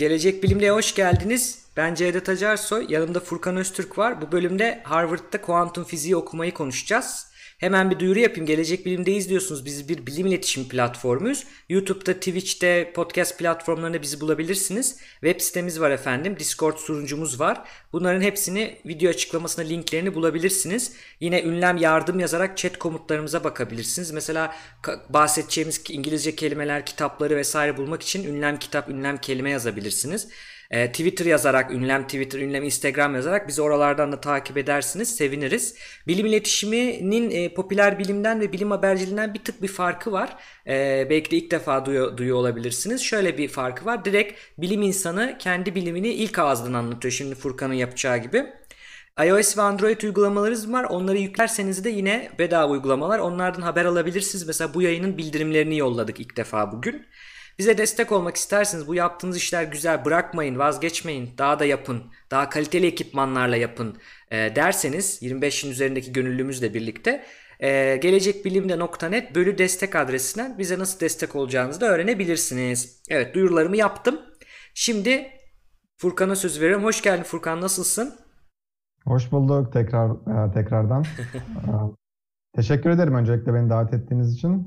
Gelecek Bilim'le hoş geldiniz. Ben Cevdet Acarsoy, yanımda Furkan Öztürk var. Bu bölümde Harvard'da kuantum fiziği okumayı konuşacağız. Hemen bir duyuru yapayım. Gelecek Bilim'de izliyorsunuz. Biz bir bilim iletişim platformuyuz. YouTube'da, Twitch'te, podcast platformlarında bizi bulabilirsiniz. Web sitemiz var efendim. Discord sunucumuz var. Bunların hepsini video açıklamasına linklerini bulabilirsiniz. Yine ünlem yardım yazarak chat komutlarımıza bakabilirsiniz. Mesela bahsedeceğimiz İngilizce kelimeler, kitapları vesaire bulmak için ünlem kitap, ünlem kelime yazabilirsiniz. E, Twitter yazarak, ünlem Twitter, ünlem Instagram yazarak bizi oralardan da takip edersiniz. Seviniriz. Bilim iletişiminin e, popüler bilimden ve bilim haberciliğinden bir tık bir farkı var. E, belki de ilk defa duyuyor, duyuyor olabilirsiniz. Şöyle bir farkı var. Direkt bilim insanı kendi bilimini ilk ağızdan anlatıyor. Şimdi Furkan'ın yapacağı gibi. iOS ve Android uygulamalarımız var. Onları yüklerseniz de yine bedava uygulamalar. Onlardan haber alabilirsiniz. Mesela bu yayının bildirimlerini yolladık ilk defa bugün. Bize destek olmak isterseniz bu yaptığınız işler güzel bırakmayın vazgeçmeyin daha da yapın daha kaliteli ekipmanlarla yapın e, derseniz 25'in üzerindeki gönüllümüzle birlikte e, gelecekbilimde.net bölü destek adresinden bize nasıl destek olacağınızı da öğrenebilirsiniz. Evet duyurularımı yaptım. Şimdi Furkan'a söz veriyorum. Hoş geldin Furkan nasılsın? Hoş bulduk tekrar e, tekrardan. E, teşekkür ederim öncelikle beni davet ettiğiniz için.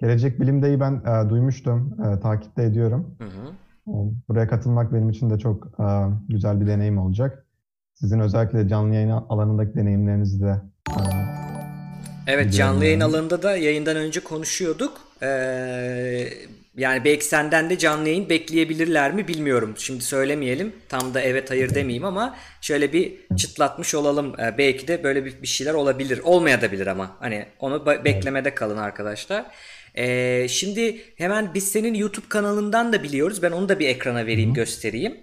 Gelecek Bilim'deyi ben e, duymuştum, e, takipte ediyorum. Hı hı. E, buraya katılmak benim için de çok e, güzel bir deneyim olacak. Sizin özellikle canlı yayın alanındaki deneyimlerinizi de e, Evet canlı yayın alanında da yayından önce konuşuyorduk. Ee, yani belki senden de canlı yayın bekleyebilirler mi bilmiyorum. Şimdi söylemeyelim. Tam da evet hayır demeyeyim ama şöyle bir çıtlatmış olalım. Ee, belki de böyle bir, bir şeyler olabilir. Olmayabilir ama. Hani onu beklemede kalın arkadaşlar. Ee, şimdi hemen biz senin YouTube kanalından da biliyoruz. Ben onu da bir ekrana vereyim, Hı. göstereyim.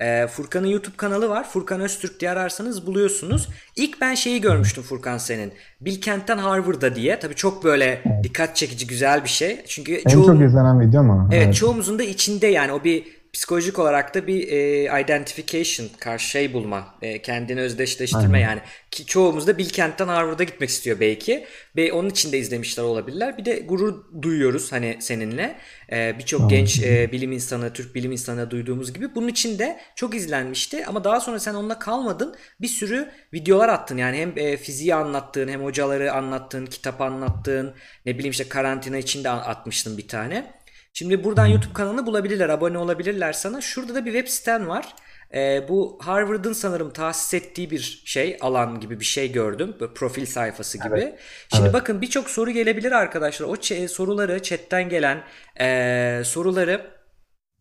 Ee, Furkan'ın YouTube kanalı var. Furkan Öztürk diye ararsanız buluyorsunuz. İlk ben şeyi görmüştüm Furkan senin. Bilkent'ten Harvard'a diye. Tabii çok böyle dikkat çekici güzel bir şey. Çünkü en çoğu... çok izlenen video mu? Evet, evet çoğumuzun da içinde yani o bir psikolojik olarak da bir e, identification, karşı şey bulma, e, kendini özdeşleştirme Aynen. yani. Ki çoğumuz da Bilkent'ten Harvard'a gitmek istiyor belki. Ve onun için de izlemişler olabilirler. Bir de gurur duyuyoruz hani seninle. E, Birçok genç e, bilim insanı, Türk bilim insanı duyduğumuz gibi. Bunun için de çok izlenmişti. Ama daha sonra sen onunla kalmadın. Bir sürü videolar attın. Yani hem e, fiziği anlattığın, hem hocaları anlattığın, kitap anlattığın, ne bileyim işte karantina içinde atmıştın bir tane. Şimdi buradan YouTube kanalını bulabilirler, abone olabilirler sana. Şurada da bir web siten var. E, bu Harvard'ın sanırım tahsis ettiği bir şey, alan gibi bir şey gördüm. Böyle profil sayfası gibi. Evet. Şimdi evet. bakın birçok soru gelebilir arkadaşlar. O soruları, chatten gelen e, soruları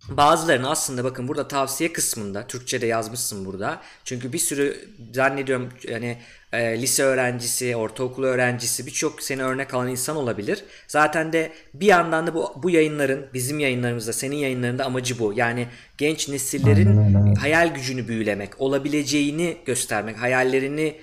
Bazılarını aslında bakın burada tavsiye kısmında Türkçe'de yazmışsın burada. Çünkü bir sürü zannediyorum yani e, lise öğrencisi, ortaokul öğrencisi birçok seni örnek alan insan olabilir. Zaten de bir yandan da bu, bu yayınların bizim yayınlarımızda senin yayınlarında amacı bu. Yani genç nesillerin hayal gücünü büyülemek, olabileceğini göstermek, hayallerini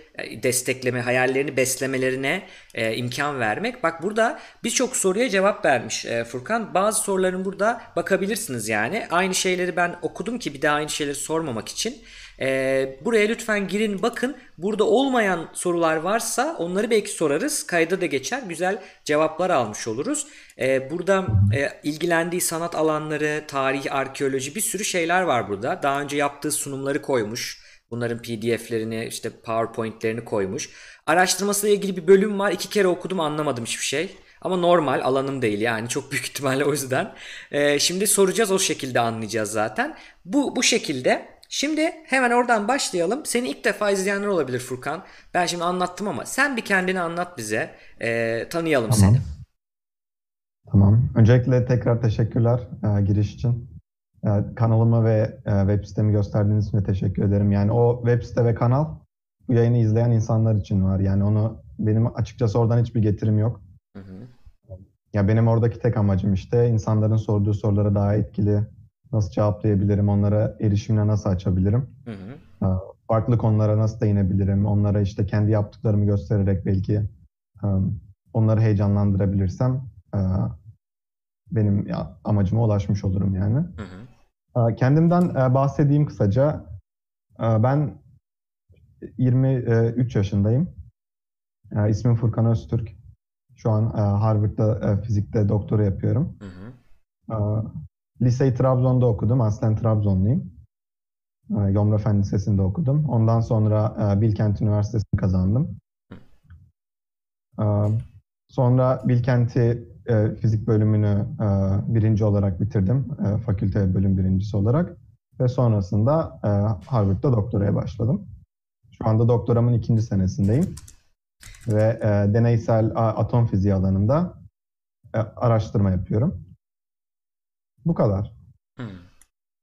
destekleme, hayallerini beslemelerine e, imkan vermek. Bak burada birçok soruya cevap vermiş e, Furkan. Bazı soruların burada bakabilirsiniz yani. Aynı şeyleri ben okudum ki bir daha aynı şeyleri sormamak için. E, buraya lütfen girin bakın. Burada olmayan sorular varsa onları belki sorarız. Kayda da geçer. Güzel cevaplar almış oluruz. E, burada e, ilgilendiği sanat alanları, tarih, arkeoloji bir sürü şeyler var burada. Daha önce yaptığı sunumları koymuş. Bunların pdf'lerini işte powerpoint'lerini koymuş. Araştırmasıyla ilgili bir bölüm var. İki kere okudum anlamadım hiçbir şey. Ama normal alanım değil yani çok büyük ihtimalle o yüzden. Ee, şimdi soracağız o şekilde anlayacağız zaten. Bu bu şekilde. Şimdi hemen oradan başlayalım. Seni ilk defa izleyenler olabilir Furkan. Ben şimdi anlattım ama sen bir kendini anlat bize. Ee, tanıyalım tamam. seni. Tamam. Öncelikle tekrar teşekkürler e, giriş için. E, kanalımı ve e, web sitemi gösterdiğiniz için de teşekkür ederim. Yani o web site ve kanal bu yayını izleyen insanlar için var. Yani onu benim açıkçası oradan hiçbir getirim yok. Hı hı. Ya benim oradaki tek amacım işte insanların sorduğu sorulara daha etkili nasıl cevaplayabilirim, onlara erişimine nasıl açabilirim, hı hı. E, farklı konulara nasıl değinebilirim, onlara işte kendi yaptıklarımı göstererek belki onları heyecanlandırabilirsem benim amacıma ulaşmış olurum yani. Hı hı. Ee, kendimden e, bahsedeyim kısaca. Ee, ben 23 yaşındayım. Ee, ismim Furkan Öztürk. Şu an e, Harvard'da e, fizikte doktora yapıyorum. Hı hı. liseyi Trabzon'da okudum. Aslen Trabzonluyum. Yomra Fen Lisesi'nde okudum. Ondan sonra Bilkent Üniversitesi'ni kazandım. Sonra Bilkent'i e, fizik bölümünü e, birinci olarak bitirdim. E, fakülte bölüm birincisi olarak. Ve sonrasında e, Harvard'da doktoraya başladım. Şu anda doktoramın ikinci senesindeyim. Ve e, deneysel atom fiziği alanında e, araştırma yapıyorum. Bu kadar. Hmm.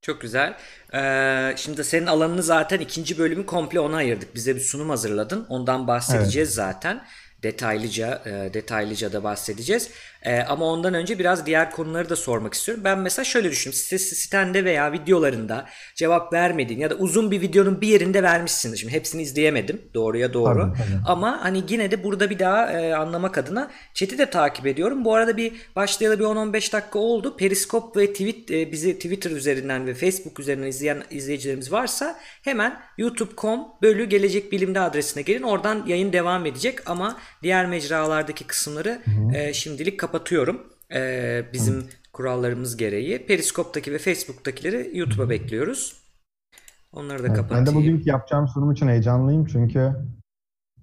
Çok güzel. Ee, şimdi senin alanını zaten ikinci bölümü komple ona ayırdık. Bize bir sunum hazırladın. Ondan bahsedeceğiz zaten. Detaylıca e, detaylıca da bahsedeceğiz. E, ama ondan önce biraz diğer konuları da sormak istiyorum. Ben mesela şöyle düşünüyorum. Site, sitende veya videolarında cevap vermediğin ya da uzun bir videonun bir yerinde vermişsin. Şimdi hepsini izleyemedim. Doğruya doğru. Tabii, tabii. Ama hani yine de burada bir daha e, anlamak adına chat'i de takip ediyorum. Bu arada bir başlayalı bir 10-15 dakika oldu. Periskop ve tweet e, bizi Twitter üzerinden ve Facebook üzerinden izleyen izleyicilerimiz varsa hemen youtube.com bölü gelecek bilimde adresine gelin. Oradan yayın devam edecek ama diğer mecralardaki kısımları e, şimdilik kapatıyorum. E, bizim kurallarımız gereği. Periskop'taki ve Facebook'takileri YouTube'a bekliyoruz. Onları da Evet, kapatayım. ben de bugünkü yapacağım sunum için heyecanlıyım çünkü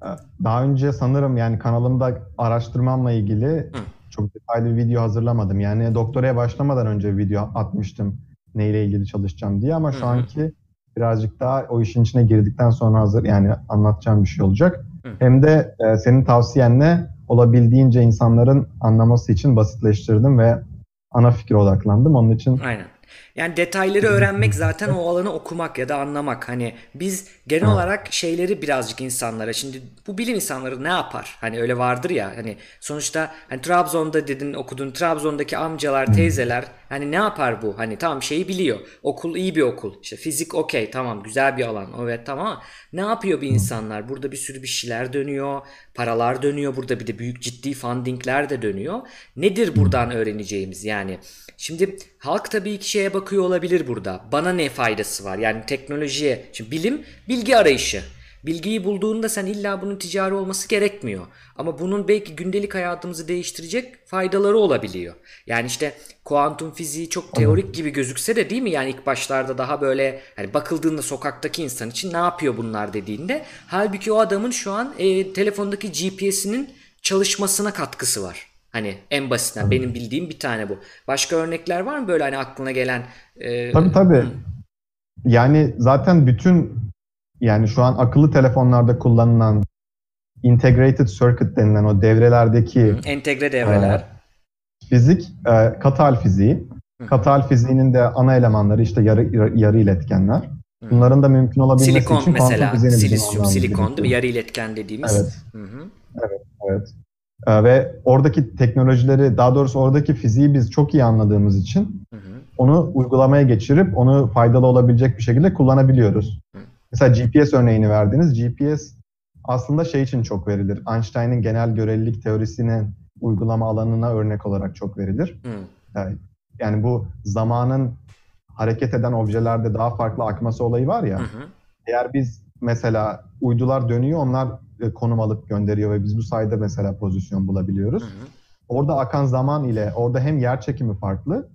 e, daha önce sanırım yani kanalımda araştırmamla ilgili çok detaylı bir video hazırlamadım. Yani doktoraya başlamadan önce video atmıştım neyle ilgili çalışacağım diye ama Hı şu hı. anki birazcık daha o işin içine girdikten sonra hazır yani anlatacağım bir şey olacak. Hı. Hem de e, senin tavsiyenle olabildiğince insanların anlaması için basitleştirdim ve ana fikre odaklandım. Onun için Aynen. Yani detayları öğrenmek zaten o alanı okumak ya da anlamak. Hani biz genel Evet. olarak şeyleri birazcık insanlara şimdi bu bilim insanları ne yapar? Hani öyle vardır ya hani sonuçta hani Trabzon'da dedin okudun Trabzon'daki amcalar teyzeler hani ne yapar bu? Hani tamam şeyi biliyor. Okul iyi bir okul. İşte fizik okey tamam güzel bir alan. Evet tamam ama ne yapıyor bir insanlar? Burada bir sürü bir şeyler dönüyor. Paralar dönüyor. Burada bir de büyük ciddi fundingler de dönüyor. Nedir buradan öğreneceğimiz yani? Şimdi halk tabii ki şeye bakıyor olabilir burada. Bana ne faydası var? Yani teknolojiye. Şimdi bilim bilgi arayışı. Bilgiyi bulduğunda sen illa bunun ticari olması gerekmiyor. Ama bunun belki gündelik hayatımızı değiştirecek faydaları olabiliyor. Yani işte kuantum fiziği çok teorik gibi gözükse de değil mi? Yani ilk başlarda daha böyle hani bakıldığında sokaktaki insan için ne yapıyor bunlar dediğinde halbuki o adamın şu an e, telefondaki GPS'inin çalışmasına katkısı var. Hani en basitinden benim bildiğim bir tane bu. Başka örnekler var mı böyle hani aklına gelen? e, Tabii tabii. Yani zaten bütün yani şu an akıllı telefonlarda kullanılan integrated circuit denilen o devrelerdeki entegre devreler. fizik e, katal fiziği. Katal fiziğinin de ana elemanları işte yarı yarı iletkenler. Bunların da mümkün olabilmesi Silikon için mesela, silisyum, silikon değil mi? Yarı iletken dediğimiz. Evet. Hı hı. Evet. E, ve oradaki teknolojileri, daha doğrusu oradaki fiziği biz çok iyi anladığımız için Hı hı. onu uygulamaya geçirip onu faydalı olabilecek bir şekilde kullanabiliyoruz. Mesela GPS örneğini verdiniz. GPS aslında şey için çok verilir. Einstein'ın genel görelilik teorisinin uygulama alanına örnek olarak çok verilir. Hı. Yani, yani bu zamanın hareket eden objelerde daha farklı akması olayı var ya. Hı hı. Eğer biz mesela uydular dönüyor, onlar e, konum alıp gönderiyor ve biz bu sayede mesela pozisyon bulabiliyoruz. Hı hı. Orada akan zaman ile orada hem yer çekimi farklı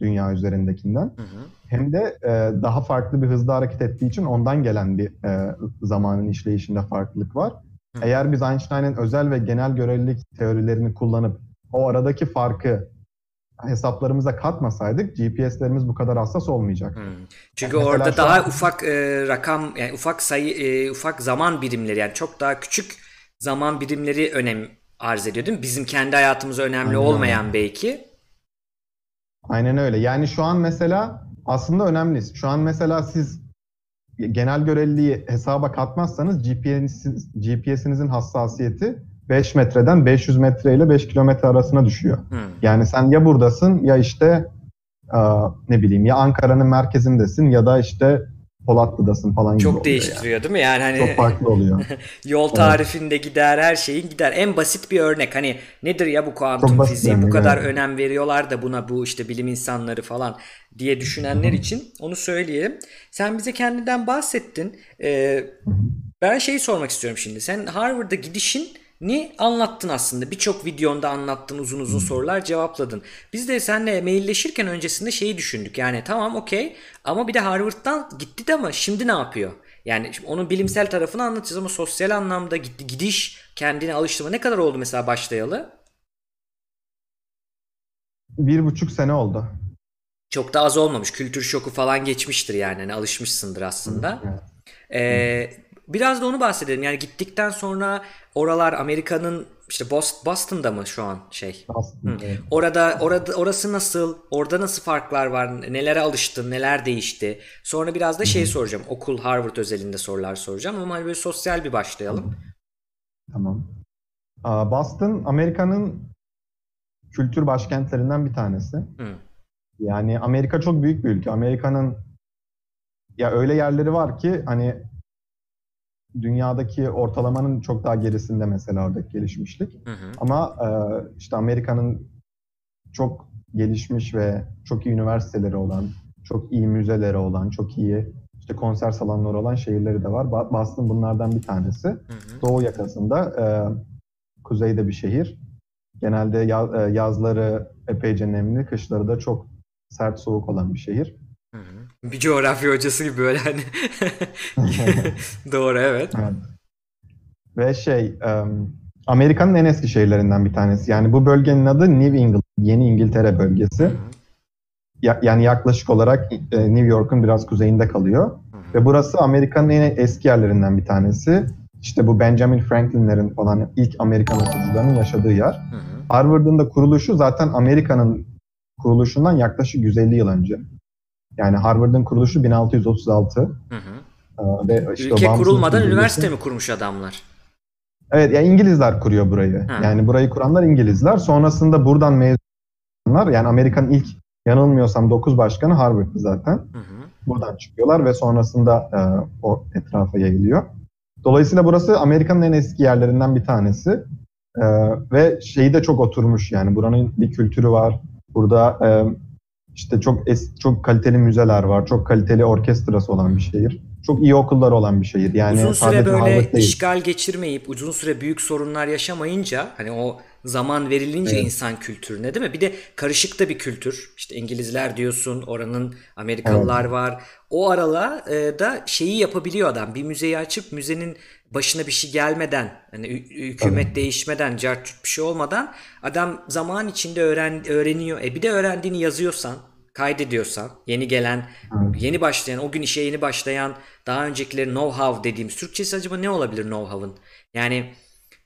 dünya üzerindekinden Hı hı. hem de e, daha farklı bir hızda hareket ettiği için ondan gelen bir e, zamanın işleyişinde farklılık var. Hı. Eğer biz Einstein'ın özel ve genel görelilik teorilerini kullanıp o aradaki farkı hesaplarımıza katmasaydık GPS'lerimiz bu kadar hassas olmayacak. Hı. Çünkü Mesela orada daha an- ufak e, rakam yani ufak sayı e, ufak zaman birimleri yani çok daha küçük zaman birimleri önem arz ediyor değil mi? Bizim kendi hayatımıza önemli Aynen olmayan belki. Aynen öyle. Yani şu an mesela aslında önemli. Şu an mesela siz genel göreliliği hesaba katmazsanız GPS, GPS'inizin hassasiyeti 5 metreden 500 metre ile 5 kilometre arasına düşüyor. Hı. Yani sen ya buradasın ya işte ne bileyim ya Ankara'nın merkezindesin ya da işte Polatlı'dasın falan gibi Çok değiştiriyor değil mi? Yani hani yani. Çok farklı oluyor. Yol tarifinde gider her şeyin gider. En basit bir örnek hani nedir ya bu kuantum fiziği bu kadar evet. önem veriyorlar da buna bu işte bilim insanları falan diye düşünenler için onu söyleyelim. Sen bize kendinden bahsettin. Ee, ben şeyi sormak istiyorum şimdi. Sen Harvard'a gidişin ni anlattın aslında. Birçok videonda anlattın uzun uzun sorular cevapladın. Biz de seninle mailleşirken öncesinde şeyi düşündük. Yani tamam okey ama bir de Harvard'dan gitti de ama şimdi ne yapıyor? Yani şimdi onun bilimsel tarafını anlatacağız ama sosyal anlamda gitti gidiş kendini alıştırma ne kadar oldu mesela başlayalı? Bir buçuk sene oldu. Çok da az olmamış. Kültür şoku falan geçmiştir yani. Hani alışmışsındır aslında. Ee, biraz da onu bahsedelim. Yani gittikten sonra oralar Amerika'nın işte Bos- Boston'da mı şu an şey? Aslında. evet. Orada orada orası nasıl? Orada nasıl farklar var? Nelere alıştın? Neler değişti? Sonra biraz da şey soracağım. Okul Harvard özelinde sorular soracağım ama hani böyle sosyal bir başlayalım. Tamam. Boston, Amerika'nın kültür başkentlerinden bir tanesi. Hı. Yani Amerika çok büyük bir ülke. Amerika'nın ya öyle yerleri var ki hani dünyadaki ortalamanın çok daha gerisinde mesela oradaki gelişmişlik. Hı hı. Ama e, işte Amerika'nın çok gelişmiş ve çok iyi üniversiteleri olan, çok iyi müzeleri olan, çok iyi işte konser salonları olan şehirleri de var. Boston bunlardan bir tanesi. Hı hı. Doğu yakasında e, kuzeyde bir şehir. Genelde ya- e, yazları epeyce nemli, kışları da çok sert soğuk olan bir şehir. Bir coğrafya hocası gibi böyle hani. Doğru evet. Evet. Ve şey, Amerika'nın en eski şehirlerinden bir tanesi. Yani bu bölgenin adı New England, Yeni İngiltere bölgesi. Ya- yani yaklaşık olarak e, New York'un biraz kuzeyinde kalıyor. Ve burası Amerika'nın en eski yerlerinden bir tanesi. İşte bu Benjamin Franklin'lerin falan ilk Amerikan okuyucularının yaşadığı yer. Harvard'ın da kuruluşu zaten Amerika'nın kuruluşundan yaklaşık 150 yıl önce. Yani Harvard'ın kuruluşu 1636 Hı hı. Ee, ve işte Ülke kurulmadan üniversite mi kurmuş adamlar? Evet, ya İngilizler kuruyor burayı. Ha. Yani burayı kuranlar İngilizler. Sonrasında buradan mezunlar, yani Amerika'nın ilk yanılmıyorsam 9 başkanı Harvard'dı zaten. Hı hı. Buradan çıkıyorlar ve sonrasında e, o etrafa yayılıyor. Dolayısıyla burası Amerika'nın en eski yerlerinden bir tanesi. E, ve şeyi de çok oturmuş yani buranın bir kültürü var. Burada e, işte çok es, çok kaliteli müzeler var. Çok kaliteli orkestrası olan bir şehir. Çok iyi okullar olan bir şehir. Yani uzun süre böyle işgal geçirmeyip uzun süre büyük sorunlar yaşamayınca hani o zaman verilince Evet. insan kültürüne değil mi? Bir de karışık da bir kültür. İşte İngilizler diyorsun, oranın Amerikalılar var. O arala e, da şeyi yapabiliyor adam. Bir müzeyi açıp müzenin başına bir şey gelmeden, hani hü- hükümet değişmeden, cart bir şey olmadan adam zaman içinde öğren öğreniyor. E bir de öğrendiğini yazıyorsan, kaydediyorsan, yeni gelen, yeni başlayan, o gün işe yeni başlayan, daha öncekileri know-how dediğimiz Türkçesi acaba ne olabilir know-how'ın? Yani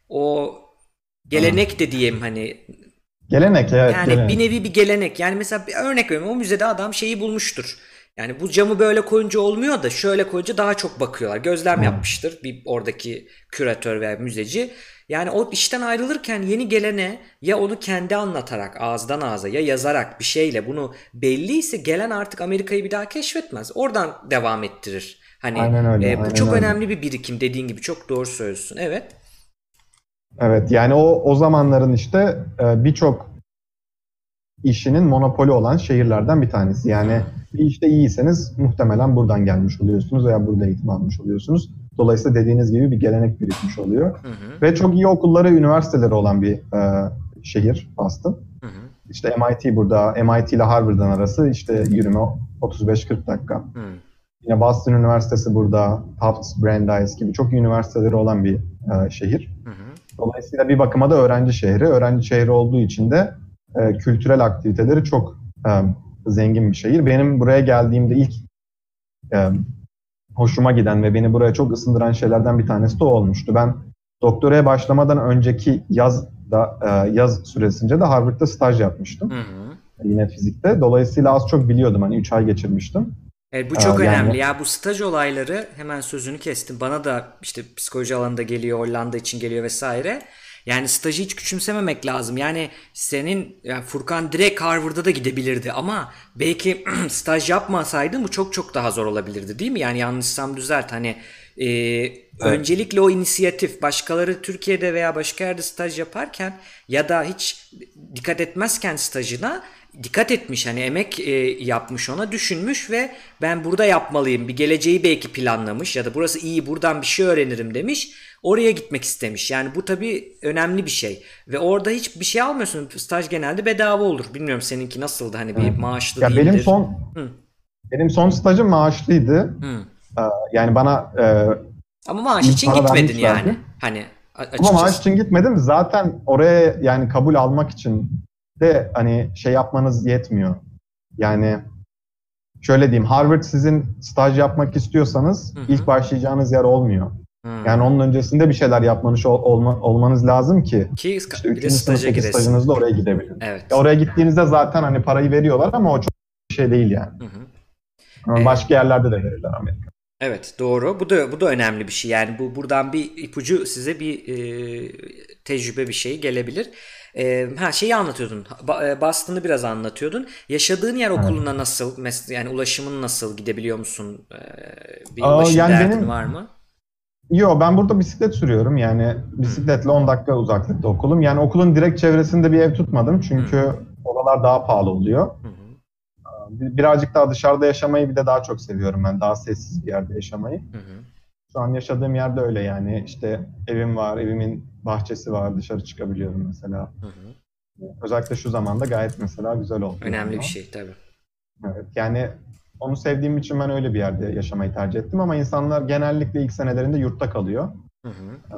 o gelenek de diyeyim hani Gelenek evet. yani gelenek. bir nevi bir gelenek. Yani mesela bir örnek veriyorum o müzede adam şeyi bulmuştur. Yani bu camı böyle koyunca olmuyor da şöyle koyunca daha çok bakıyorlar. Gözlem yapmıştır bir oradaki küratör veya müzeci. Yani o işten ayrılırken yeni gelene ya onu kendi anlatarak ağızdan ağza ya yazarak bir şeyle bunu belliyse gelen artık Amerika'yı bir daha keşfetmez. Oradan devam ettirir. Hani Aynen öyle, e, bu aynen çok öyle. önemli bir birikim dediğin gibi çok doğru söylüyorsun. Evet. Evet yani o o zamanların işte e, birçok işinin monopoli olan şehirlerden bir tanesi. Yani bir işte iyiyseniz muhtemelen buradan gelmiş oluyorsunuz veya burada eğitim almış oluyorsunuz. Dolayısıyla dediğiniz gibi bir gelenek birikmiş oluyor. Hı hı. Ve çok iyi okulları, üniversiteleri olan bir e, şehir Boston. Hı hı. İşte MIT burada, MIT ile Harvard'ın arası işte yürüme 35-40 dakika. Hı. Yine Boston Üniversitesi burada, Tufts, Brandeis gibi çok iyi üniversiteleri olan bir e, şehir. Hı hı. Dolayısıyla bir bakıma da öğrenci şehri. Öğrenci şehri olduğu için de e, kültürel aktiviteleri çok e, zengin bir şehir. Benim buraya geldiğimde ilk e, hoşuma giden ve beni buraya çok ısındıran şeylerden bir tanesi de o olmuştu. Ben doktoraya başlamadan önceki yaz da e, yaz süresince de Harvard'da staj yapmıştım. Hı hı. Yine fizikte. Dolayısıyla az çok biliyordum. Hani 3 ay geçirmiştim. Evet bu çok yani- önemli. Ya bu staj olayları hemen sözünü kestim. Bana da işte psikoloji alanında geliyor, Hollanda için geliyor vesaire. Yani stajı hiç küçümsememek lazım. Yani senin yani Furkan direkt Harvard'a da gidebilirdi ama belki staj yapmasaydın bu çok çok daha zor olabilirdi değil mi? Yani yanlışsam düzelt hani e, öncelikle o inisiyatif başkaları Türkiye'de veya başka yerde staj yaparken ya da hiç dikkat etmezken stajına dikkat etmiş hani emek e, yapmış ona düşünmüş ve ben burada yapmalıyım bir geleceği belki planlamış ya da burası iyi buradan bir şey öğrenirim demiş oraya gitmek istemiş yani bu tabii önemli bir şey ve orada hiç bir şey almıyorsun staj genelde bedava olur bilmiyorum seninki nasıldı hani bir maaşlı ya değildir. benim son Hı. benim son stajım maaşlıydı Hı. Ee, yani bana e, ama maaş için gitmedin yani hani a- ama açıkçası. maaş için gitmedim zaten oraya yani kabul almak için de hani şey yapmanız yetmiyor yani şöyle diyeyim Harvard sizin staj yapmak istiyorsanız Hı hı. ilk başlayacağınız yer olmuyor. Hı. Yani onun öncesinde bir şeyler yapmanız ol- olma- olmanız lazım ki ki işte bir de 3. staja giresin. stajınızda oraya gidebilin. Evet. Ya Oraya gittiğinizde zaten hani parayı veriyorlar ama o çok bir şey değil yani. Hı hı. Ama Ee, Başka yerlerde de verirler Amerika. Evet doğru. Bu da bu da önemli bir şey. Yani bu buradan bir ipucu size bir e, tecrübe bir şey gelebilir. E, ha şeyi anlatıyordun. E, Boston'ı biraz anlatıyordun. Yaşadığın yer okuluna nasıl? Mes- yani ulaşımın nasıl? Gidebiliyor musun? E, bir Aa, ulaşım yani derdin benim- var mı? Yo ben burada bisiklet sürüyorum yani bisikletle 10 dakika uzaklıkta okulum. Yani okulun direkt çevresinde bir ev tutmadım çünkü oralar daha pahalı oluyor. Bir- Birazcık daha dışarıda yaşamayı bir de daha çok seviyorum ben. Daha sessiz bir yerde yaşamayı. Şu an yaşadığım yerde öyle yani işte evim var, evimin bahçesi var, dışarı çıkabiliyorum mesela. Hı. Özellikle şu zamanda gayet mesela güzel oldu. Önemli yani bir şey tabii. Evet yani onu sevdiğim için ben öyle bir yerde yaşamayı tercih ettim ama insanlar genellikle ilk senelerinde yurtta kalıyor. Hı hı.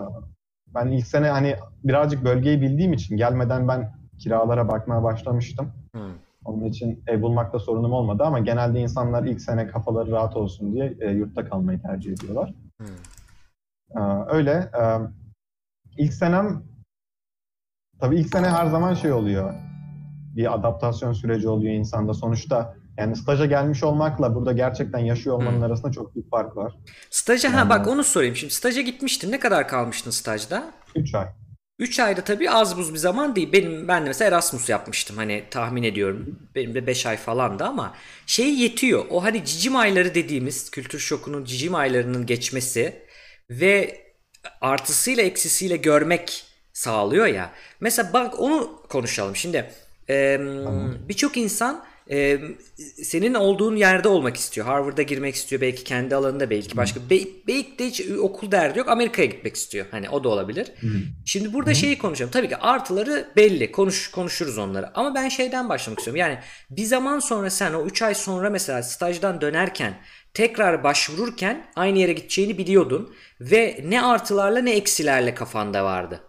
Ben ilk sene hani birazcık bölgeyi bildiğim için gelmeden ben kiralara bakmaya başlamıştım. Hı. Onun için ev bulmakta sorunum olmadı ama genelde insanlar ilk sene kafaları rahat olsun diye e, yurtta kalmayı tercih ediyorlar. Hı. Ee, öyle. e, ilk senem tabii ilk sene her zaman şey oluyor. Bir adaptasyon süreci oluyor insanda. Sonuçta yani staja gelmiş olmakla burada gerçekten yaşıyor olmanın Hı. arasında çok büyük fark var. Staja ha Yani- bak onu sorayım. Şimdi staja gitmiştin. Ne kadar kalmıştın stajda? 3 ay. 3 ayda tabii az buz bir zaman değil. Benim ben de mesela Erasmus yapmıştım. Hani tahmin ediyorum. Benim de 5 ay falandı ama şey yetiyor. O hani cicim ayları dediğimiz kültür şokunun cicim aylarının geçmesi ve artısıyla eksisiyle görmek sağlıyor ya. Mesela bak onu konuşalım. Şimdi e, birçok insan e, senin olduğun yerde olmak istiyor. Harvard'a girmek istiyor. Belki kendi alanında belki başka. Be- belki de hiç okul derdi yok. Amerika'ya gitmek istiyor. Hani o da olabilir. Şimdi burada şeyi konuşalım. Tabii ki artıları belli. Konuş konuşuruz onları. Ama ben şeyden başlamak istiyorum. Yani bir zaman sonra sen o 3 ay sonra mesela stajdan dönerken tekrar başvururken aynı yere gideceğini biliyordun ve ne artılarla ne eksilerle kafanda vardı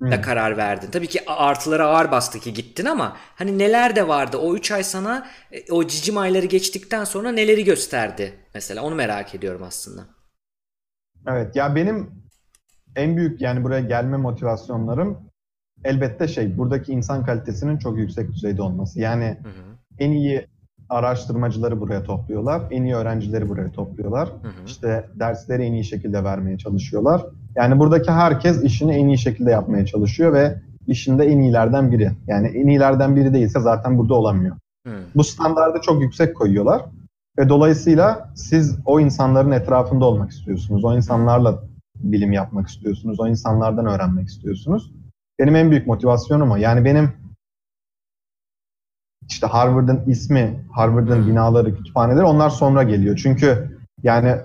da karar verdin. Tabii ki artılara ağır bastı ki gittin ama hani neler de vardı o 3 ay sana e, o cicim ayları geçtikten sonra neleri gösterdi mesela onu merak ediyorum aslında. Evet ya benim en büyük yani buraya gelme motivasyonlarım elbette şey buradaki insan kalitesinin çok yüksek düzeyde olması. Yani Hı hı, en iyi araştırmacıları buraya topluyorlar, en iyi öğrencileri buraya topluyorlar. hı hı. İşte dersleri en iyi şekilde vermeye çalışıyorlar. Yani buradaki herkes işini en iyi şekilde yapmaya çalışıyor ve işinde en iyilerden biri. Yani en iyilerden biri değilse zaten burada olamıyor. Hı. Bu standardı çok yüksek koyuyorlar ve dolayısıyla siz o insanların etrafında olmak istiyorsunuz. O insanlarla bilim yapmak istiyorsunuz. O insanlardan öğrenmek istiyorsunuz. Benim en büyük motivasyonum o. Yani benim işte Harvard'ın ismi, Harvard'ın binaları, kütüphaneleri onlar sonra geliyor. Çünkü yani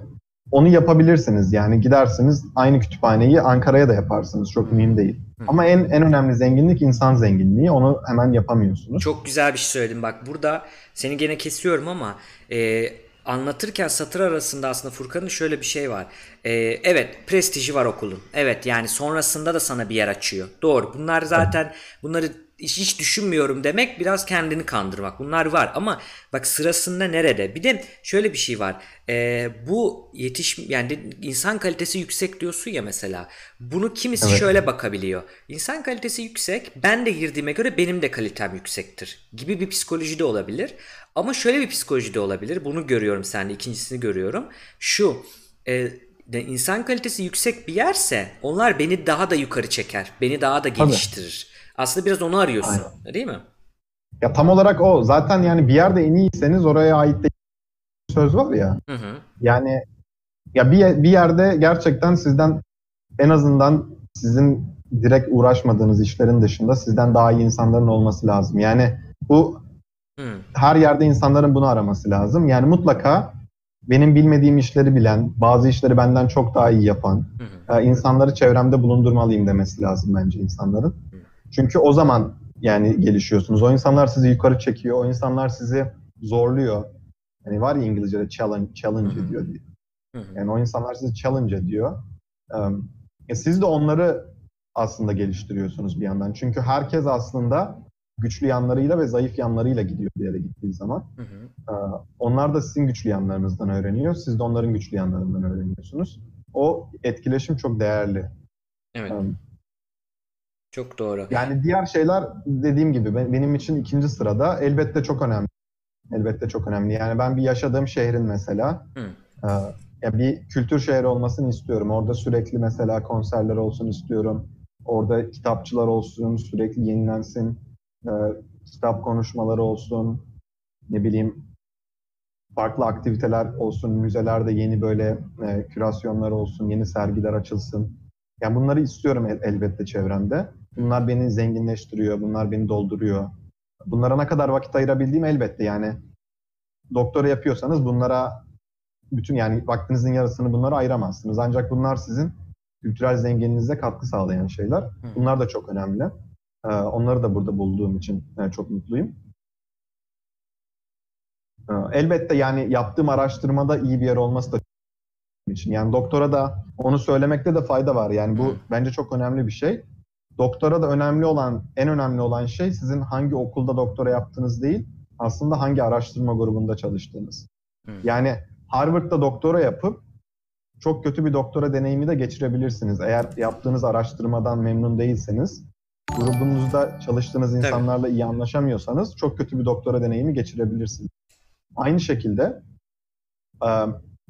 onu yapabilirsiniz. Yani gidersiniz aynı kütüphaneyi Ankara'ya da yaparsınız. Çok mühim değil. Ama en en önemli zenginlik insan zenginliği. Onu hemen yapamıyorsunuz. Çok güzel bir şey söyledin bak burada seni gene kesiyorum ama e, anlatırken satır arasında aslında Furkan'ın şöyle bir şey var. E, evet prestiji var okulun. Evet yani sonrasında da sana bir yer açıyor. Doğru bunlar zaten bunları hiç, hiç düşünmüyorum demek biraz kendini kandırmak. Bunlar var ama bak sırasında nerede? Bir de şöyle bir şey var. E, bu yetiş yani insan kalitesi yüksek diyorsun ya mesela. Bunu kimisi Evet. şöyle bakabiliyor. İnsan kalitesi yüksek. Ben de girdiğime göre benim de kalitem yüksektir gibi bir psikoloji de olabilir. Ama şöyle bir psikoloji de olabilir. Bunu görüyorum sende. ikincisini görüyorum. Şu e, de insan kalitesi yüksek bir yerse onlar beni daha da yukarı çeker. Beni daha da geliştirir. Aslında biraz onu arıyorsun. Değil mi? Ya tam olarak o. Zaten yani bir yerde en iyiyseniz oraya ait de söz var ya. Hı hı. Yani ya bir, bir yerde gerçekten sizden en azından sizin direkt uğraşmadığınız işlerin dışında sizden daha iyi insanların olması lazım. Yani Bu Hı. her yerde insanların bunu araması lazım. Yani mutlaka benim bilmediğim işleri bilen, bazı işleri benden çok daha iyi yapan Hı hı. e, insanları çevremde bulundurmalıyım demesi lazım bence insanların. Çünkü o zaman yani gelişiyorsunuz. O insanlar sizi yukarı çekiyor, o insanlar sizi zorluyor. Yani var ya İngilizce'de challenge, challenge Hı hı. ediyor diye. Yani o insanlar sizi challenge ediyor. E, siz de onları aslında geliştiriyorsunuz bir yandan. Çünkü herkes aslında güçlü yanlarıyla ve zayıf yanlarıyla gidiyor bir yere gittiği zaman. Hı hı. Ee, Onlar da sizin güçlü yanlarınızdan öğreniyor. Siz de onların güçlü yanlarından öğreniyorsunuz. O etkileşim çok değerli. Evet. Em, Çok doğru. Yani diğer şeyler dediğim gibi be- benim için ikinci sırada elbette çok önemli. Elbette çok önemli. Yani ben bir yaşadığım şehrin mesela Hı. e, ya bir kültür şehri olmasını istiyorum. Orada sürekli mesela konserler olsun istiyorum. Orada kitapçılar olsun, sürekli yenilensin. E, kitap konuşmaları olsun. Ne bileyim farklı aktiviteler olsun, müzelerde yeni böyle e, kürasyonlar olsun, yeni sergiler açılsın. Yani bunları istiyorum el- elbette çevremde. Bunlar beni zenginleştiriyor, bunlar beni dolduruyor. Bunlara ne kadar vakit ayırabildiğim elbette yani. Doktora yapıyorsanız bunlara bütün yani vaktinizin yarısını bunlara ayıramazsınız. Ancak bunlar sizin kültürel zenginliğinize katkı sağlayan şeyler. Bunlar da çok önemli. Ee, onları da burada bulduğum için e, çok mutluyum. Ee, Elbette yani yaptığım araştırmada iyi bir yer olması da için. Yani doktora da onu söylemekte de fayda var. Yani bu bence çok önemli bir şey. Doktora da önemli olan, en önemli olan şey sizin hangi okulda doktora yaptığınız değil, aslında hangi araştırma grubunda çalıştığınız. Hı. Yani Harvard'da doktora yapıp çok kötü bir doktora deneyimi de geçirebilirsiniz. Eğer yaptığınız araştırmadan memnun değilseniz, grubunuzda çalıştığınız Tabii. insanlarla iyi anlaşamıyorsanız çok kötü bir doktora deneyimi geçirebilirsiniz. Aynı şekilde e,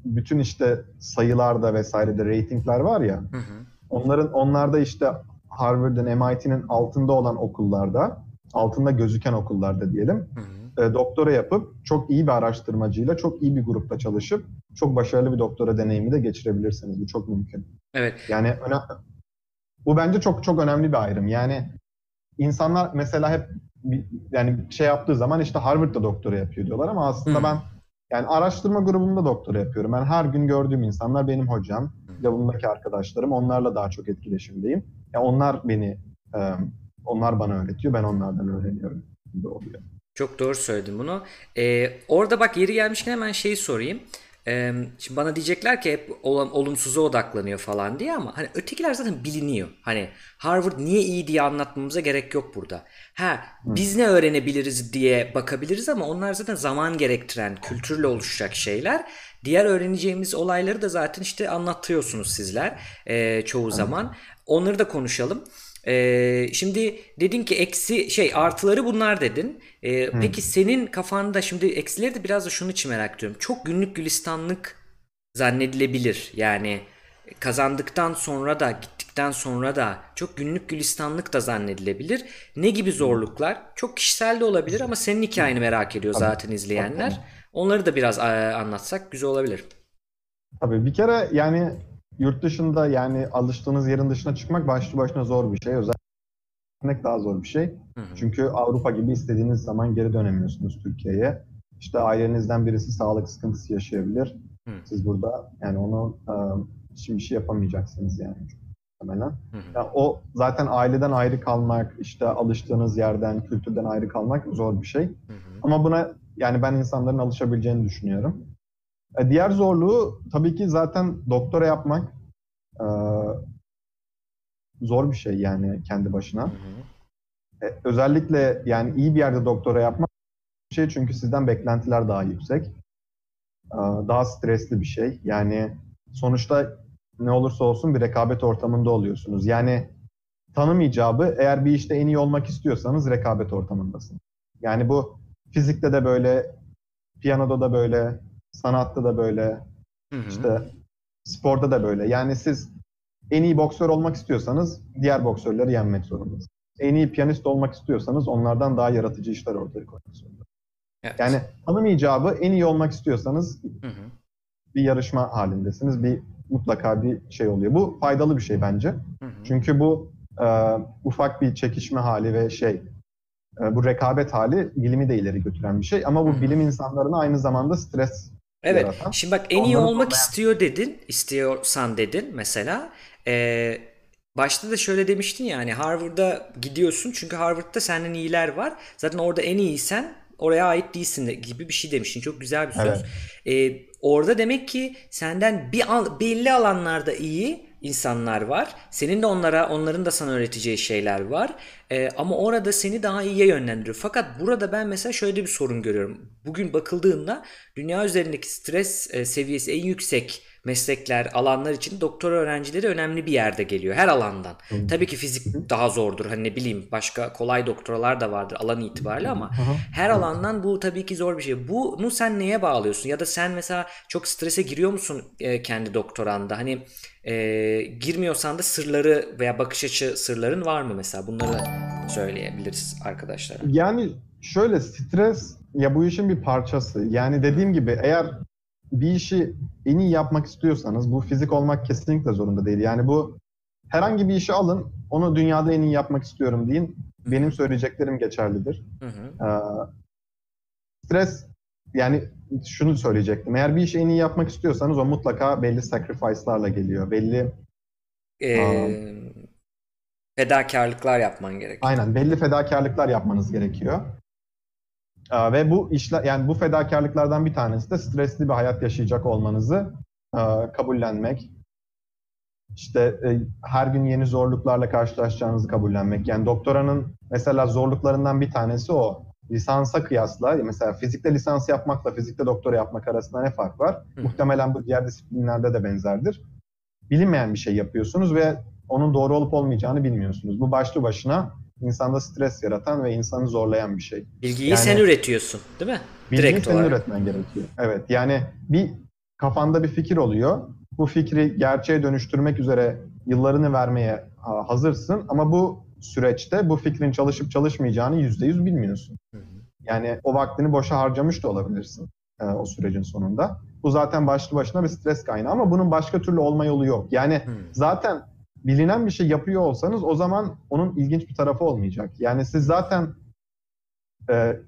bütün işte sayılarda vesairede ratingler var ya, Hı hı. onların onlarda işte Harvard'ın, MIT'nin altında olan okullarda, altında gözüken okullarda diyelim, Hı hı. e, doktora yapıp çok iyi bir araştırmacıyla, çok iyi bir grupta çalışıp çok başarılı bir doktora deneyimi de geçirebilirsiniz. Bu çok mümkün. Evet. Yani öne- bu bence çok çok önemli bir ayrım. Yani insanlar mesela hep yani şey yaptığı zaman işte Harvard'da doktora yapıyor diyorlar ama aslında Hı. ben yani araştırma grubunda doktora yapıyorum. Ben her gün gördüğüm insanlar benim hocam, yanımdaki arkadaşlarım. Onlarla daha çok etkileşimdeyim. Ya onlar beni e, onlar bana öğretiyor, ben onlardan öğreniyorum gibi oluyor. Çok doğru söyledin bunu. Ee, orada bak yeri gelmişken hemen şeyi sorayım. Ee, şimdi bana diyecekler ki hep olumsuza odaklanıyor falan diye ama hani ötekiler zaten biliniyor. Hani Harvard niye iyi diye anlatmamıza gerek yok burada. Ha biz ne öğrenebiliriz diye bakabiliriz ama onlar zaten zaman gerektiren, kültürle oluşacak şeyler. Diğer öğreneceğimiz olayları da zaten işte anlatıyorsunuz sizler ee, çoğu zaman. Onları da konuşalım. Ee, şimdi dedin ki eksi şey artıları bunlar dedin. Ee, Peki senin kafanda şimdi eksileri de biraz da şunun için merak ediyorum. Çok günlük gülistanlık zannedilebilir. Yani kazandıktan sonra da gittikten sonra da çok günlük gülistanlık da zannedilebilir. Ne gibi zorluklar? Çok kişisel de olabilir ama senin hikayeni merak ediyor zaten izleyenler. Onları da biraz e, anlatsak güzel olabilir. Tabii bir kere yani yurt dışında yani alıştığınız yerin dışına çıkmak başlı başına zor bir şey. Özellikle daha zor bir şey. Hı hı. Çünkü Avrupa gibi istediğiniz zaman geri dönemiyorsunuz Türkiye'ye. İşte ailenizden birisi sağlık sıkıntısı yaşayabilir. Hı. Siz burada yani onu e, şimdi şey yapamayacaksınız yani muhtemelen. Yani o zaten aileden ayrı kalmak, işte alıştığınız yerden, kültürden ayrı kalmak zor bir şey. Hı hı. Ama buna yani ben insanların alışabileceğini düşünüyorum. E, diğer zorluğu tabii ki zaten doktora yapmak e, zor bir şey yani kendi başına. Hı hı. E, özellikle yani iyi bir yerde doktora yapmak bir şey çünkü sizden beklentiler daha yüksek. E, daha stresli bir şey. Yani sonuçta ne olursa olsun bir rekabet ortamında oluyorsunuz. Yani tanım icabı eğer bir işte en iyi olmak istiyorsanız rekabet ortamındasınız. Yani bu fizikte de böyle, piyanoda da böyle, sanatta da böyle, Hı hı. işte sporda da böyle. Yani siz en iyi boksör olmak istiyorsanız diğer boksörleri yenmek zorundasınız. En iyi piyanist olmak istiyorsanız onlardan daha yaratıcı işler ortaya koymak zorundasınız. Evet. Yani tanım icabı en iyi olmak istiyorsanız Hı hı. bir yarışma halindesiniz. Bir mutlaka bir şey oluyor. Bu faydalı bir şey bence. Hı hı. Çünkü bu e, ufak bir çekişme hali ve şey e, bu rekabet hali bilimi de ileri götüren bir şey. Ama bu bilim insanlarına aynı zamanda stres Evet. yaratan. Şimdi bak en iyi Onları olmak zorlayan- istiyor dedin. istiyorsan dedin mesela. Ee, başta da şöyle demiştin ya hani Harvard'a gidiyorsun çünkü Harvard'da senden iyiler var. Zaten orada en iyiysen oraya ait değilsin de- gibi bir şey demiştin. Çok güzel bir söz. Evet. Ee, orada demek ki senden bir al- belli alanlarda iyi insanlar var. Senin de onlara, onların da sana öğreteceği şeyler var. Ee, ama orada seni daha iyiye yönlendiriyor. Fakat burada ben mesela şöyle bir sorun görüyorum. Bugün bakıldığında dünya üzerindeki stres e, seviyesi en yüksek meslekler, alanlar için doktora öğrencileri önemli bir yerde geliyor her alandan. Tabii ki fizik daha zordur. Hani ne bileyim başka kolay doktoralar da vardır alan itibariyle ama her alandan bu tabii ki zor bir şey. Bunu sen neye bağlıyorsun? Ya da sen mesela çok strese giriyor musun e, kendi doktoranda? Hani e, girmiyorsan da sırları veya bakış açı sırların var mı mesela? Bunları söyleyebiliriz arkadaşlara. Yani şöyle stres ya bu işin bir parçası. Yani dediğim gibi eğer bir işi en iyi yapmak istiyorsanız bu fizik olmak kesinlikle zorunda değil. Yani bu herhangi bir işi alın onu dünyada en iyi yapmak istiyorum deyin. Benim söyleyeceklerim geçerlidir. Hı hı. Ee, stres yani şunu söyleyecektim. Eğer bir işi en iyi yapmak istiyorsanız o mutlaka belli sacrifice'larla geliyor. Belli Ee, fedakarlıklar yapman gerekiyor. Aynen belli fedakarlıklar yapmanız gerekiyor. Ve bu işler yani bu fedakarlıklardan bir tanesi de stresli bir hayat yaşayacak olmanızı kabullenmek. İşte e, her gün yeni zorluklarla karşılaşacağınızı kabullenmek. Yani doktoranın mesela zorluklarından bir tanesi o. Lisansa kıyasla mesela fizikte lisans yapmakla fizikte doktora yapmak arasında ne fark var? Hı. Muhtemelen bu diğer disiplinlerde de benzerdir. Bilinmeyen bir şey yapıyorsunuz ve onun doğru olup olmayacağını bilmiyorsunuz. Bu başlı başına insanda stres yaratan ve insanı zorlayan bir şey. Bilgiyi Yani- sen üretiyorsun, değil mi? Bilgiyi Direkt senin olarak. üretmen gerekiyor. Evet yani bir kafanda bir fikir oluyor. Bu fikri gerçeğe dönüştürmek üzere yıllarını vermeye ha, hazırsın ama bu süreçte bu fikrin çalışıp çalışmayacağını yüzde yüz bilmiyorsun. Yani o vaktini boşa harcamış da olabilirsin e, o sürecin sonunda. Bu zaten başlı başına bir stres kaynağı ama bunun başka türlü olma yolu yok. Yani Hı. zaten bilinen bir şey yapıyor olsanız o zaman onun ilginç bir tarafı olmayacak. Yani siz zaten e,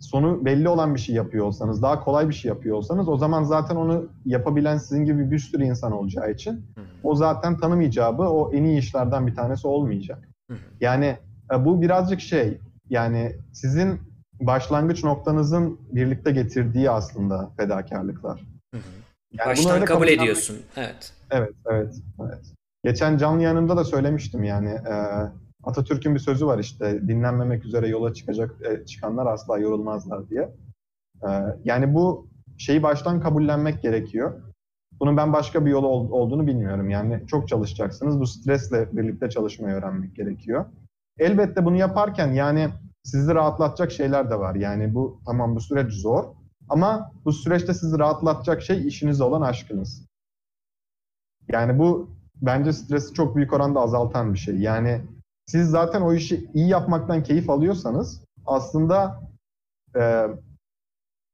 sonu belli olan bir şey yapıyor olsanız, daha kolay bir şey yapıyor olsanız o zaman zaten onu yapabilen sizin gibi bir sürü insan olacağı için o zaten tanım icabı o en iyi işlerden bir tanesi olmayacak. Yani e, bu birazcık şey yani sizin başlangıç noktanızın birlikte getirdiği aslında fedakarlıklar. Hı hı. Yani Baştan kabul ediyorsun. Evet. Evet, evet, evet. Geçen canlı yanımda da söylemiştim yani e, Atatürk'ün bir sözü var işte dinlenmemek üzere yola çıkacak e, çıkanlar asla yorulmazlar diye. E, yani bu şeyi baştan kabullenmek gerekiyor. Bunun ben başka bir yolu ol- olduğunu bilmiyorum. Yani çok çalışacaksınız. Bu stresle birlikte çalışmayı öğrenmek gerekiyor. Elbette bunu yaparken yani sizi rahatlatacak şeyler de var. Yani bu tamam bu süreç zor ama bu süreçte sizi rahatlatacak şey işinize olan aşkınız. Yani bu bence stresi çok büyük oranda azaltan bir şey. Yani siz zaten o işi iyi yapmaktan keyif alıyorsanız aslında e,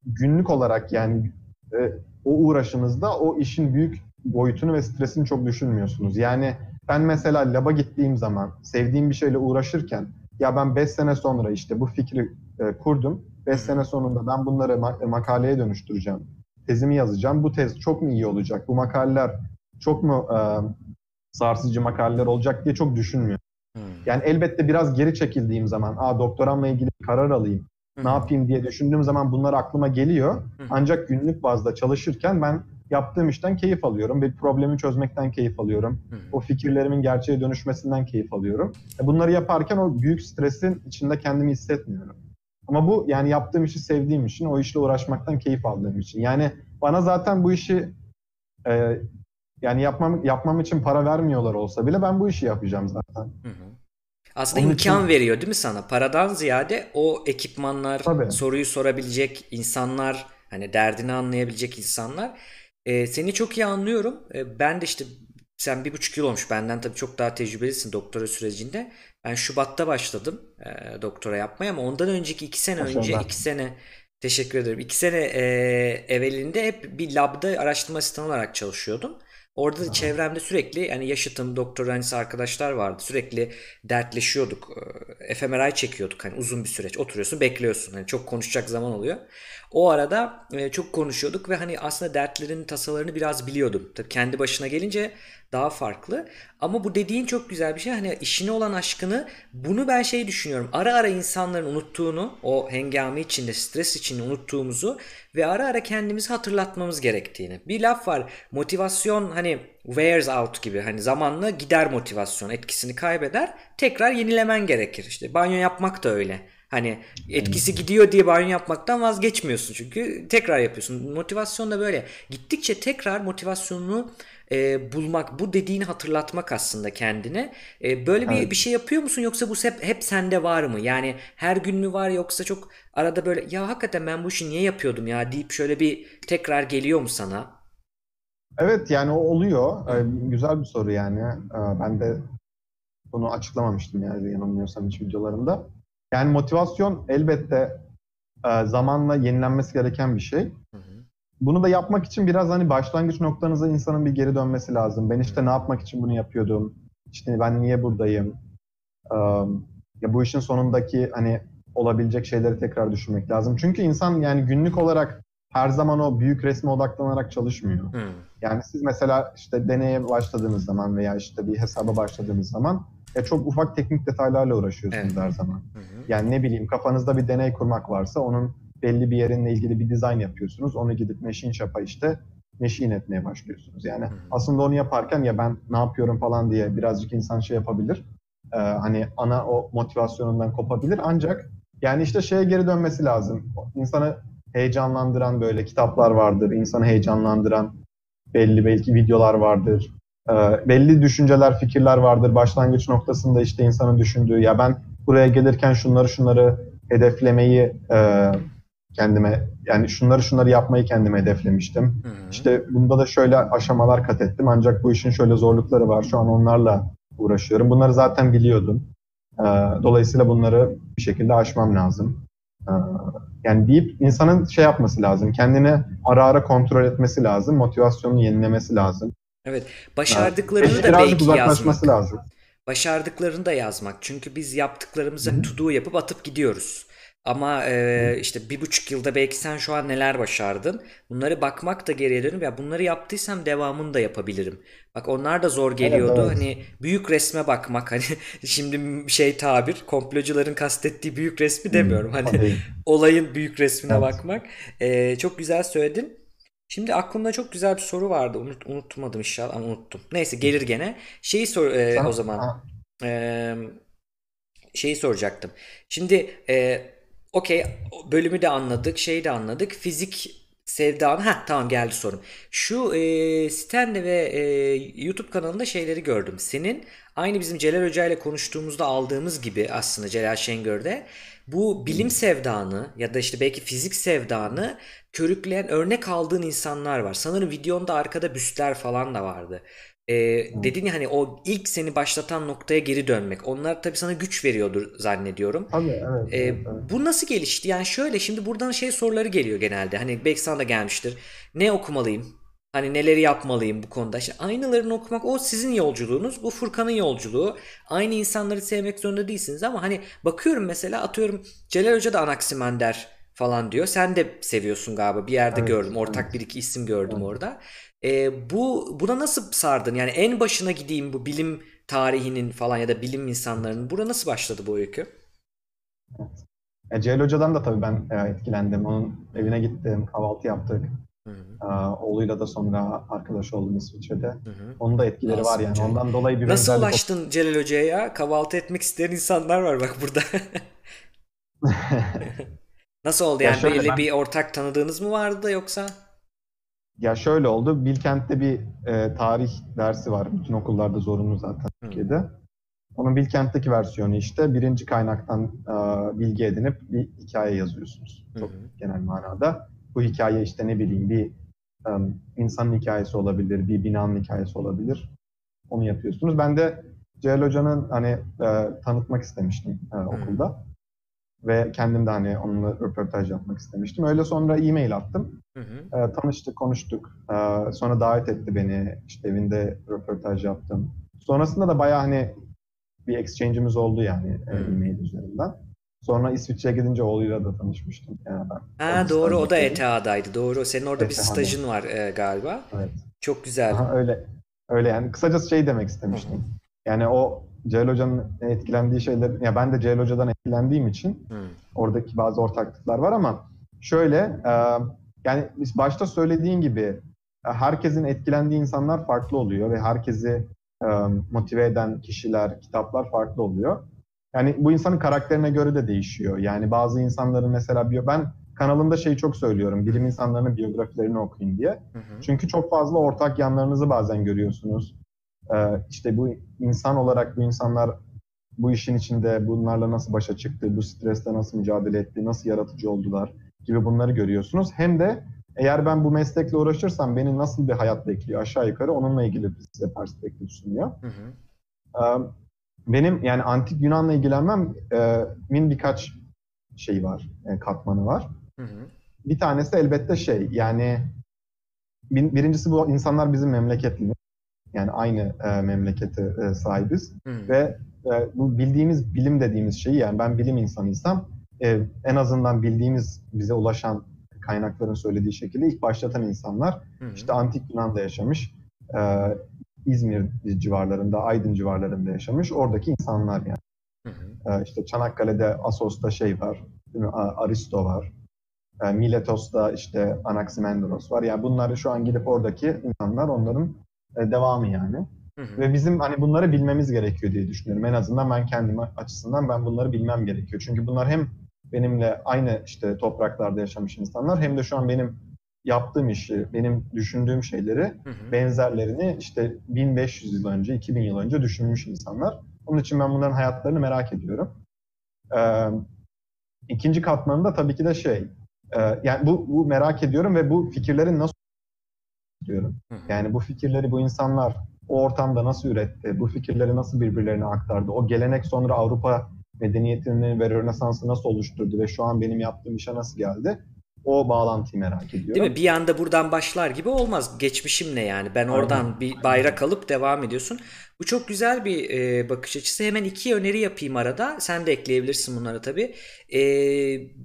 günlük olarak yani e, o uğraşınızda o işin büyük boyutunu ve stresini çok düşünmüyorsunuz. Yani ben mesela laba gittiğim zaman sevdiğim bir şeyle uğraşırken ya ben 5 sene sonra işte bu fikri e, kurdum. 5 sene sonunda ben bunları ma- makaleye dönüştüreceğim. Tezimi yazacağım. Bu tez çok mu iyi olacak? Bu makaleler çok mu e, sarsıcı makaleler olacak diye çok düşünmüyorum. Hı. Yani elbette biraz geri çekildiğim zaman, aa doktoramla ilgili bir karar alayım, ne hı. yapayım diye düşündüğüm zaman bunlar aklıma geliyor. Hı. Ancak günlük bazda çalışırken ben yaptığım işten keyif alıyorum. Bir problemi çözmekten keyif alıyorum. O fikirlerimin gerçeğe dönüşmesinden keyif alıyorum. E bunları yaparken o büyük stresin içinde kendimi hissetmiyorum. Ama bu yani yaptığım işi sevdiğim için, o işle uğraşmaktan keyif aldığım için. Yani bana zaten bu işi e, yani yapmam yapmam için para vermiyorlar olsa bile ben bu işi yapacağım zaten. Hı hı. Aslında Onun imkan için- veriyor değil mi sana? Paradan ziyade o ekipmanlar, Tabii. soruyu sorabilecek insanlar, hani derdini anlayabilecek insanlar. Ee, seni çok iyi anlıyorum. Ee, ben de işte sen bir buçuk yıl olmuş benden tabii çok daha tecrübelisin doktora sürecinde. Ben Şubat'ta başladım e, doktora yapmaya ama ondan önceki iki sene önce Maşallah. iki sene teşekkür ederim. iki sene e, evvelinde hep bir labda araştırma asistanı olarak çalışıyordum. Orada da çevremde sürekli yani yaşıtım, doktor öğrencisi arkadaşlar vardı. Sürekli dertleşiyorduk. Ee, fMRI çekiyorduk hani uzun bir süreç. Oturuyorsun, bekliyorsun. Hani çok konuşacak zaman oluyor. O arada e, çok konuşuyorduk ve hani aslında dertlerin, tasalarını biraz biliyordum. Tabii kendi başına gelince daha farklı. Ama bu dediğin çok güzel bir şey. Hani işine olan aşkını bunu ben şey düşünüyorum. Ara ara insanların unuttuğunu, o hengame içinde, stres içinde unuttuğumuzu ve ara ara kendimizi hatırlatmamız gerektiğini. Bir laf var. Motivasyon hani wears out gibi. Hani zamanla gider motivasyon. Etkisini kaybeder. Tekrar yenilemen gerekir. İşte banyo yapmak da öyle. Hani etkisi gidiyor diye banyo yapmaktan vazgeçmiyorsun çünkü tekrar yapıyorsun. Motivasyon da böyle. Gittikçe tekrar motivasyonunu e, bulmak, bu dediğini hatırlatmak aslında kendine. E, böyle bir Evet. bir şey yapıyor musun yoksa bu hep hep sende var mı? Yani her gün mü var yoksa çok arada böyle ya hakikaten ben bu işi niye yapıyordum ya deyip şöyle bir tekrar geliyor mu sana? Evet yani o oluyor. Ee, güzel bir soru yani. Ee, ben de bunu açıklamamıştım yani yanılmıyorsam hiç videolarımda. Yani motivasyon elbette e, zamanla yenilenmesi gereken bir şey. Bunu da yapmak için biraz hani başlangıç noktanıza insanın bir geri dönmesi lazım. Ben işte ne yapmak için bunu yapıyordum? İşte ben niye buradayım? Ee, ya bu işin sonundaki hani olabilecek şeyleri tekrar düşünmek lazım. Çünkü insan yani günlük olarak her zaman o büyük resme odaklanarak çalışmıyor. Hı. Yani siz mesela işte deneye başladığınız zaman veya işte bir hesaba başladığınız zaman ya çok ufak teknik detaylarla uğraşıyorsunuz Evet. her zaman. Hı hı. Yani ne bileyim kafanızda bir deney kurmak varsa onun belli bir yerinle ilgili bir dizayn yapıyorsunuz. Onu gidip machine shop'a işte machine etmeye başlıyorsunuz. Yani aslında onu yaparken ya ben ne yapıyorum falan diye birazcık insan şey yapabilir. Ee, hani ana o motivasyonundan kopabilir. Ancak yani işte şeye geri dönmesi lazım. İnsanı heyecanlandıran böyle kitaplar vardır. insanı heyecanlandıran belli belki videolar vardır. Ee, belli düşünceler, fikirler vardır. Başlangıç noktasında işte insanın düşündüğü ya ben buraya gelirken şunları şunları hedeflemeyi e, kendime yani şunları şunları yapmayı kendime hedeflemiştim. Hı hı. İşte bunda da şöyle aşamalar kat ettim ancak bu işin şöyle zorlukları var. Şu an onlarla uğraşıyorum. Bunları zaten biliyordum. Ee, dolayısıyla bunları bir şekilde aşmam lazım. Ee, yani deyip insanın şey yapması lazım. Kendini ara ara kontrol etmesi lazım. Motivasyonunu yenilemesi lazım. Evet. Ee, Başardıklarını da birazcık belki yazmak. lazım. Başardıklarını da yazmak. Çünkü biz yaptıklarımızı to do yapıp atıp gidiyoruz. Ama e, işte bir buçuk yılda belki sen şu an neler başardın. Bunları bakmak da geriye dönüp ya bunları yaptıysam devamını da yapabilirim. Bak onlar da zor geliyordu. evet. Hani büyük resme bakmak hani şimdi şey tabir komplocuların kastettiği büyük resmi demiyorum. Hani değil. olayın büyük resmine Evet. bakmak. E, çok güzel söyledin. Şimdi aklımda çok güzel bir soru vardı. Unut, unutmadım inşallah ama unuttum. Neyse gelir gene. Şeyi sor e, o zaman. Eee, şeyi soracaktım. Şimdi e, okey bölümü de anladık, şeyi de anladık. Fizik sevdanı. Ha tamam geldi sorum. Şu e, sitende ve e, YouTube kanalında şeyleri gördüm. Senin aynı bizim Celal Hoca ile konuştuğumuzda aldığımız gibi aslında Celal Şengör'de bu bilim sevdanı ya da işte belki fizik sevdanı körükleyen örnek aldığın insanlar var. Sanırım videonda arkada büstler falan da vardı. Ee, dedin ya hani o ilk seni başlatan noktaya geri dönmek. Onlar tabii sana güç veriyordur zannediyorum. tabii evet. Evet, evet. bu nasıl gelişti? Yani şöyle şimdi buradan şey soruları geliyor genelde. Hani belki sana da gelmiştir. Ne okumalıyım? Hani neleri yapmalıyım bu konuda? İşte aynılarını okumak o sizin yolculuğunuz. Bu Furkan'ın yolculuğu. Aynı insanları sevmek zorunda değilsiniz ama hani bakıyorum mesela atıyorum Celal Hoca da Anaximander falan diyor. Sen de seviyorsun galiba. Bir yerde Evet, gördüm. Ortak evet. bir iki isim gördüm Evet. orada. Ee, bu buna nasıl sardın? Yani en başına gideyim bu bilim tarihinin falan ya da bilim insanlarının. Buna nasıl başladı bu öykü? E, Celal Hoca'dan da tabii ben e, etkilendim. Onun evine gittim, kahvaltı yaptık. Hı hı, E, oğluyla da sonra arkadaş oldum İsviçre'de. hı hı. Onun da etkileri var yani. Aslında. Ondan dolayı bir Nasıl ulaştın Celal Hoca'ya ya? Kahvaltı etmek isteyen insanlar var bak burada. Nasıl oldu Ya yani? şöyle Belli ben- bir ortak tanıdığınız mı vardı da yoksa? Ya şöyle oldu. Bilkent'te bir e, tarih dersi var. Bütün okullarda zorunlu zaten Türkiye'de. Onun Bilkent'teki versiyonu işte birinci kaynaktan e, bilgi edinip bir hikaye yazıyorsunuz. Çok hı. genel manada. Bu hikaye işte ne bileyim bir e, insanın hikayesi olabilir, bir binanın hikayesi olabilir. Onu yapıyorsunuz. Ben de Celal Hoca'nın hani e, tanıtmak istemiştim e, okulda. Ve kendim de hani onunla röportaj yapmak istemiştim. Öyle sonra e-mail attım. Hı hı. E, tanıştık, konuştuk. E, sonra davet etti beni. İşte evinde röportaj yaptım. Sonrasında da bayağı hani bir exchange'imiz oldu yani e, e-mail üzerinden. Sonra İsviçre'ye gidince oğluyla da tanışmıştım. Yani ben, ha, doğru o da ETH'daydı. Doğru. Senin orada ETH'da. bir stajın var e, galiba. Evet. Çok güzel. Aha, öyle. Öyle yani kısacası şey demek istemiştim. Hı-hı. Yani o Ceyl Hoca'nın etkilendiği şeyler, ya ben de Ceyl Hoca'dan etkilendiğim için Hı. oradaki bazı ortaklıklar var ama şöyle e, yani biz başta söylediğin gibi e, herkesin etkilendiği insanlar farklı oluyor ve herkesi e, motive eden kişiler, kitaplar farklı oluyor. Yani bu insanın karakterine göre de değişiyor. Yani bazı insanların mesela ben kanalımda şeyi çok söylüyorum. Bilim insanlarının biyografilerini okuyun diye. Hı hı. Çünkü çok fazla ortak yanlarınızı bazen görüyorsunuz. Ee, işte bu insan olarak bu insanlar bu işin içinde bunlarla nasıl başa çıktı, bu stresle nasıl mücadele etti, nasıl yaratıcı oldular gibi bunları görüyorsunuz. Hem de eğer ben bu meslekle uğraşırsam beni nasıl bir hayat bekliyor aşağı yukarı onunla ilgili size perspektif sunuyor. Hı hı. Ee, benim yani antik Yunan'la ilgilenmem e, min birkaç şey var, e, katmanı var. Hı hı. Bir tanesi elbette şey yani birincisi bu insanlar bizim memleketlimiz. Yani aynı e, memlekete e, sahibiz. Hı. Ve e, bu bildiğimiz bilim dediğimiz şeyi yani ben bilim insanıysam e, en azından bildiğimiz bize ulaşan kaynakların söylediği şekilde ilk başlatan insanlar hı. işte antik Yunan'da yaşamış. E, İzmir civarlarında, Aydın civarlarında yaşamış. Oradaki insanlar yani. Hı hı. E, işte Çanakkale'de Asos'ta şey var, Aristo var. E, Miletos'ta işte Anaximandros var. Yani bunları şu an gidip oradaki insanlar onların e, devamı yani. Hı hı. Ve bizim hani bunları bilmemiz gerekiyor diye düşünüyorum. En azından ben kendim açısından ben bunları bilmem gerekiyor. Çünkü bunlar hem benimle aynı işte topraklarda yaşamış insanlar hem de şu an benim yaptığım işi, benim düşündüğüm şeyleri, hı hı. benzerlerini işte 1500 yıl önce, 2000 yıl önce düşünmüş insanlar. Onun için ben bunların hayatlarını merak ediyorum. Ee, ikinci katmanında tabii ki de şey, e, yani bu, bu merak ediyorum ve bu fikirlerin nasıl diyorum. Yani bu fikirleri bu insanlar o ortamda nasıl üretti, bu fikirleri nasıl birbirlerine aktardı, o gelenek sonra Avrupa medeniyetini ve Rönesans'ı nasıl oluşturdu ve şu an benim yaptığım işe nasıl geldi? O bağlantıyı merak ediyorum. Değil mi? Bir anda buradan başlar gibi olmaz. Geçmişim ne yani? Ben oradan Aynen. bir bayrak alıp devam ediyorsun. Bu çok güzel bir e, bakış açısı. Hemen iki öneri yapayım arada. Sen de ekleyebilirsin bunları tabii. E,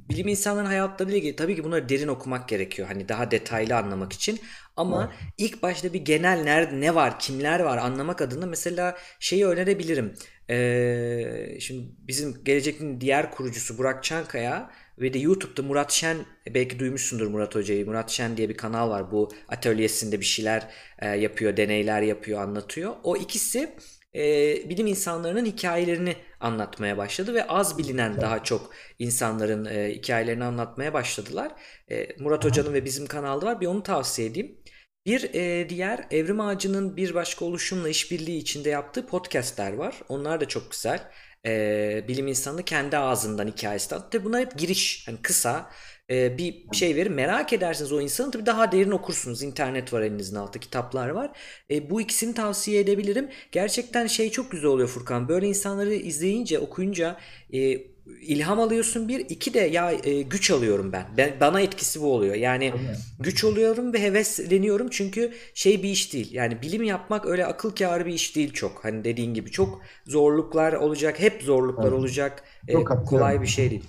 bilim insanların hayatlarıyla ilgili tabii ki bunları derin okumak gerekiyor. Hani daha detaylı anlamak için. Ama evet. ilk başta bir genel nerede ne var, kimler var anlamak adına mesela şeyi önerebilirim. Ee, şimdi bizim gelecekin diğer kurucusu Burak Çankaya ve de YouTube'da Murat Şen belki duymuşsundur Murat Hoca'yı. Murat Şen diye bir kanal var. Bu atölyesinde bir şeyler e, yapıyor, deneyler yapıyor, anlatıyor. O ikisi e, bilim insanlarının hikayelerini anlatmaya başladı ve az bilinen daha çok insanların e, hikayelerini anlatmaya başladılar. E, Murat Hoca'nın ve bizim kanalda var. Bir onu tavsiye edeyim. Bir e, diğer Evrim Ağacı'nın bir başka oluşumla işbirliği içinde yaptığı podcastler var. Onlar da çok güzel. E, bilim insanı kendi ağzından hikayesi anlatıyor. Bunlar hep giriş. Hani kısa e, bir şey verir. Merak edersiniz o insanı tabii daha derin okursunuz. İnternet var elinizin altında kitaplar var. E, bu ikisini tavsiye edebilirim. Gerçekten şey çok güzel oluyor Furkan. Böyle insanları izleyince okuyunca e, ilham alıyorsun bir. iki de ya e, güç alıyorum ben. ben. Bana etkisi bu oluyor. Yani güç oluyorum ve hevesleniyorum çünkü şey bir iş değil. Yani bilim yapmak öyle akıl kârı bir iş değil çok. Hani dediğin gibi çok zorluklar olacak. Hep zorluklar evet. olacak. E, kolay bir şey değil.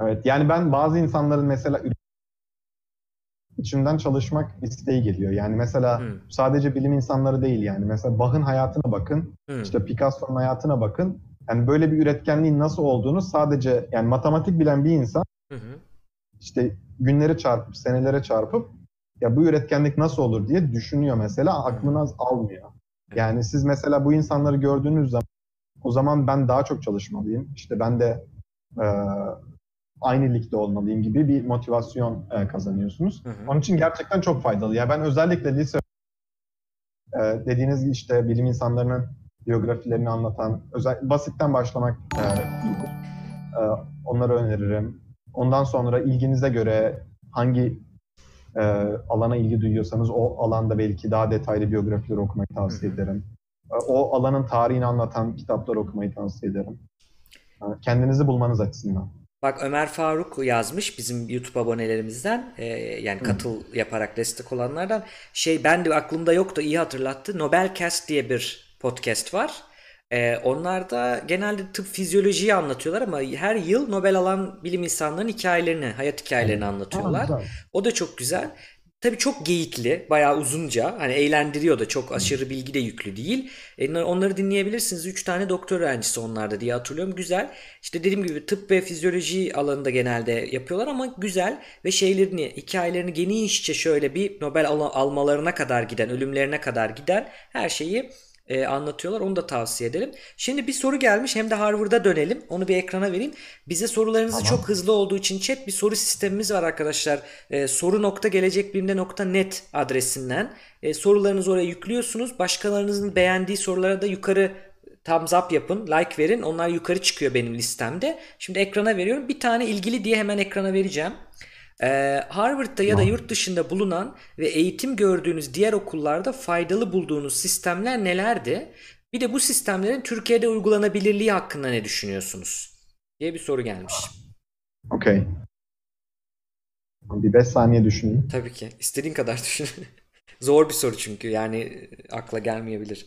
Evet yani ben bazı insanların mesela içinden çalışmak isteği geliyor. Yani mesela hmm. sadece bilim insanları değil yani. Mesela Bach'ın hayatına bakın, hmm. işte Picasso'nun hayatına bakın. Yani böyle bir üretkenliğin nasıl olduğunu sadece yani matematik bilen bir insan hı işte günleri çarpıp senelere çarpıp ya bu üretkenlik nasıl olur diye düşünüyor mesela aklına almıyor. Yani siz mesela bu insanları gördüğünüz zaman o zaman ben daha çok çalışmalıyım. İşte ben de e, aynı ligde olmalıyım gibi bir motivasyon e, kazanıyorsunuz. Hı hı. Onun için gerçekten çok faydalı. Ya ben özellikle lise e, dediğiniz işte bilim insanlarının biyografilerini anlatan, özel, basitten başlamak e, iyidir. E, onları öneririm. Ondan sonra ilginize göre hangi e, alana ilgi duyuyorsanız o alanda belki daha detaylı biyografiler okumayı tavsiye ederim. E, o alanın tarihini anlatan kitaplar okumayı tavsiye ederim. kendinizi bulmanız açısından. Bak Ömer Faruk yazmış bizim YouTube abonelerimizden e, yani katıl yaparak destek olanlardan şey ben de aklımda yoktu iyi hatırlattı Nobelcast diye bir podcast var. E, onlar da genelde tıp fizyolojiyi anlatıyorlar ama her yıl Nobel alan bilim insanlarının hikayelerini, hayat hikayelerini anlatıyorlar. güzel. O da çok güzel. Tabii çok geyikli, bayağı uzunca. Hani eğlendiriyor da çok aşırı bilgi de yüklü değil. E, onları dinleyebilirsiniz. 3 tane doktor öğrencisi onlarda diye hatırlıyorum. Güzel. İşte dediğim gibi tıp ve fizyoloji alanında genelde yapıyorlar ama güzel ve şeylerini, hikayelerini genişçe şöyle bir Nobel al- almalarına kadar giden, ölümlerine kadar giden her şeyi e, anlatıyorlar. Onu da tavsiye ederim. Şimdi bir soru gelmiş hem de Harvard'a dönelim. Onu bir ekrana vereyim. Bize sorularınızı çok hızlı olduğu için chat bir soru sistemimiz var arkadaşlar. E, soru.gelecekbilimde.net adresinden e, sorularınızı oraya yüklüyorsunuz. Başkalarınızın beğendiği sorulara da yukarı thumbs up yapın, like verin. Onlar yukarı çıkıyor benim listemde. Şimdi ekrana veriyorum. Bir tane ilgili diye hemen ekrana vereceğim. Ee, Harvard'da ya da yurt dışında bulunan ve eğitim gördüğünüz diğer okullarda faydalı bulduğunuz sistemler nelerdi? Bir de bu sistemlerin Türkiye'de uygulanabilirliği hakkında ne düşünüyorsunuz? diye bir soru gelmiş. Okey. Bir 5 saniye düşüneyim. Tabii ki. İstediğin kadar düşün. Zor bir soru çünkü yani akla gelmeyebilir.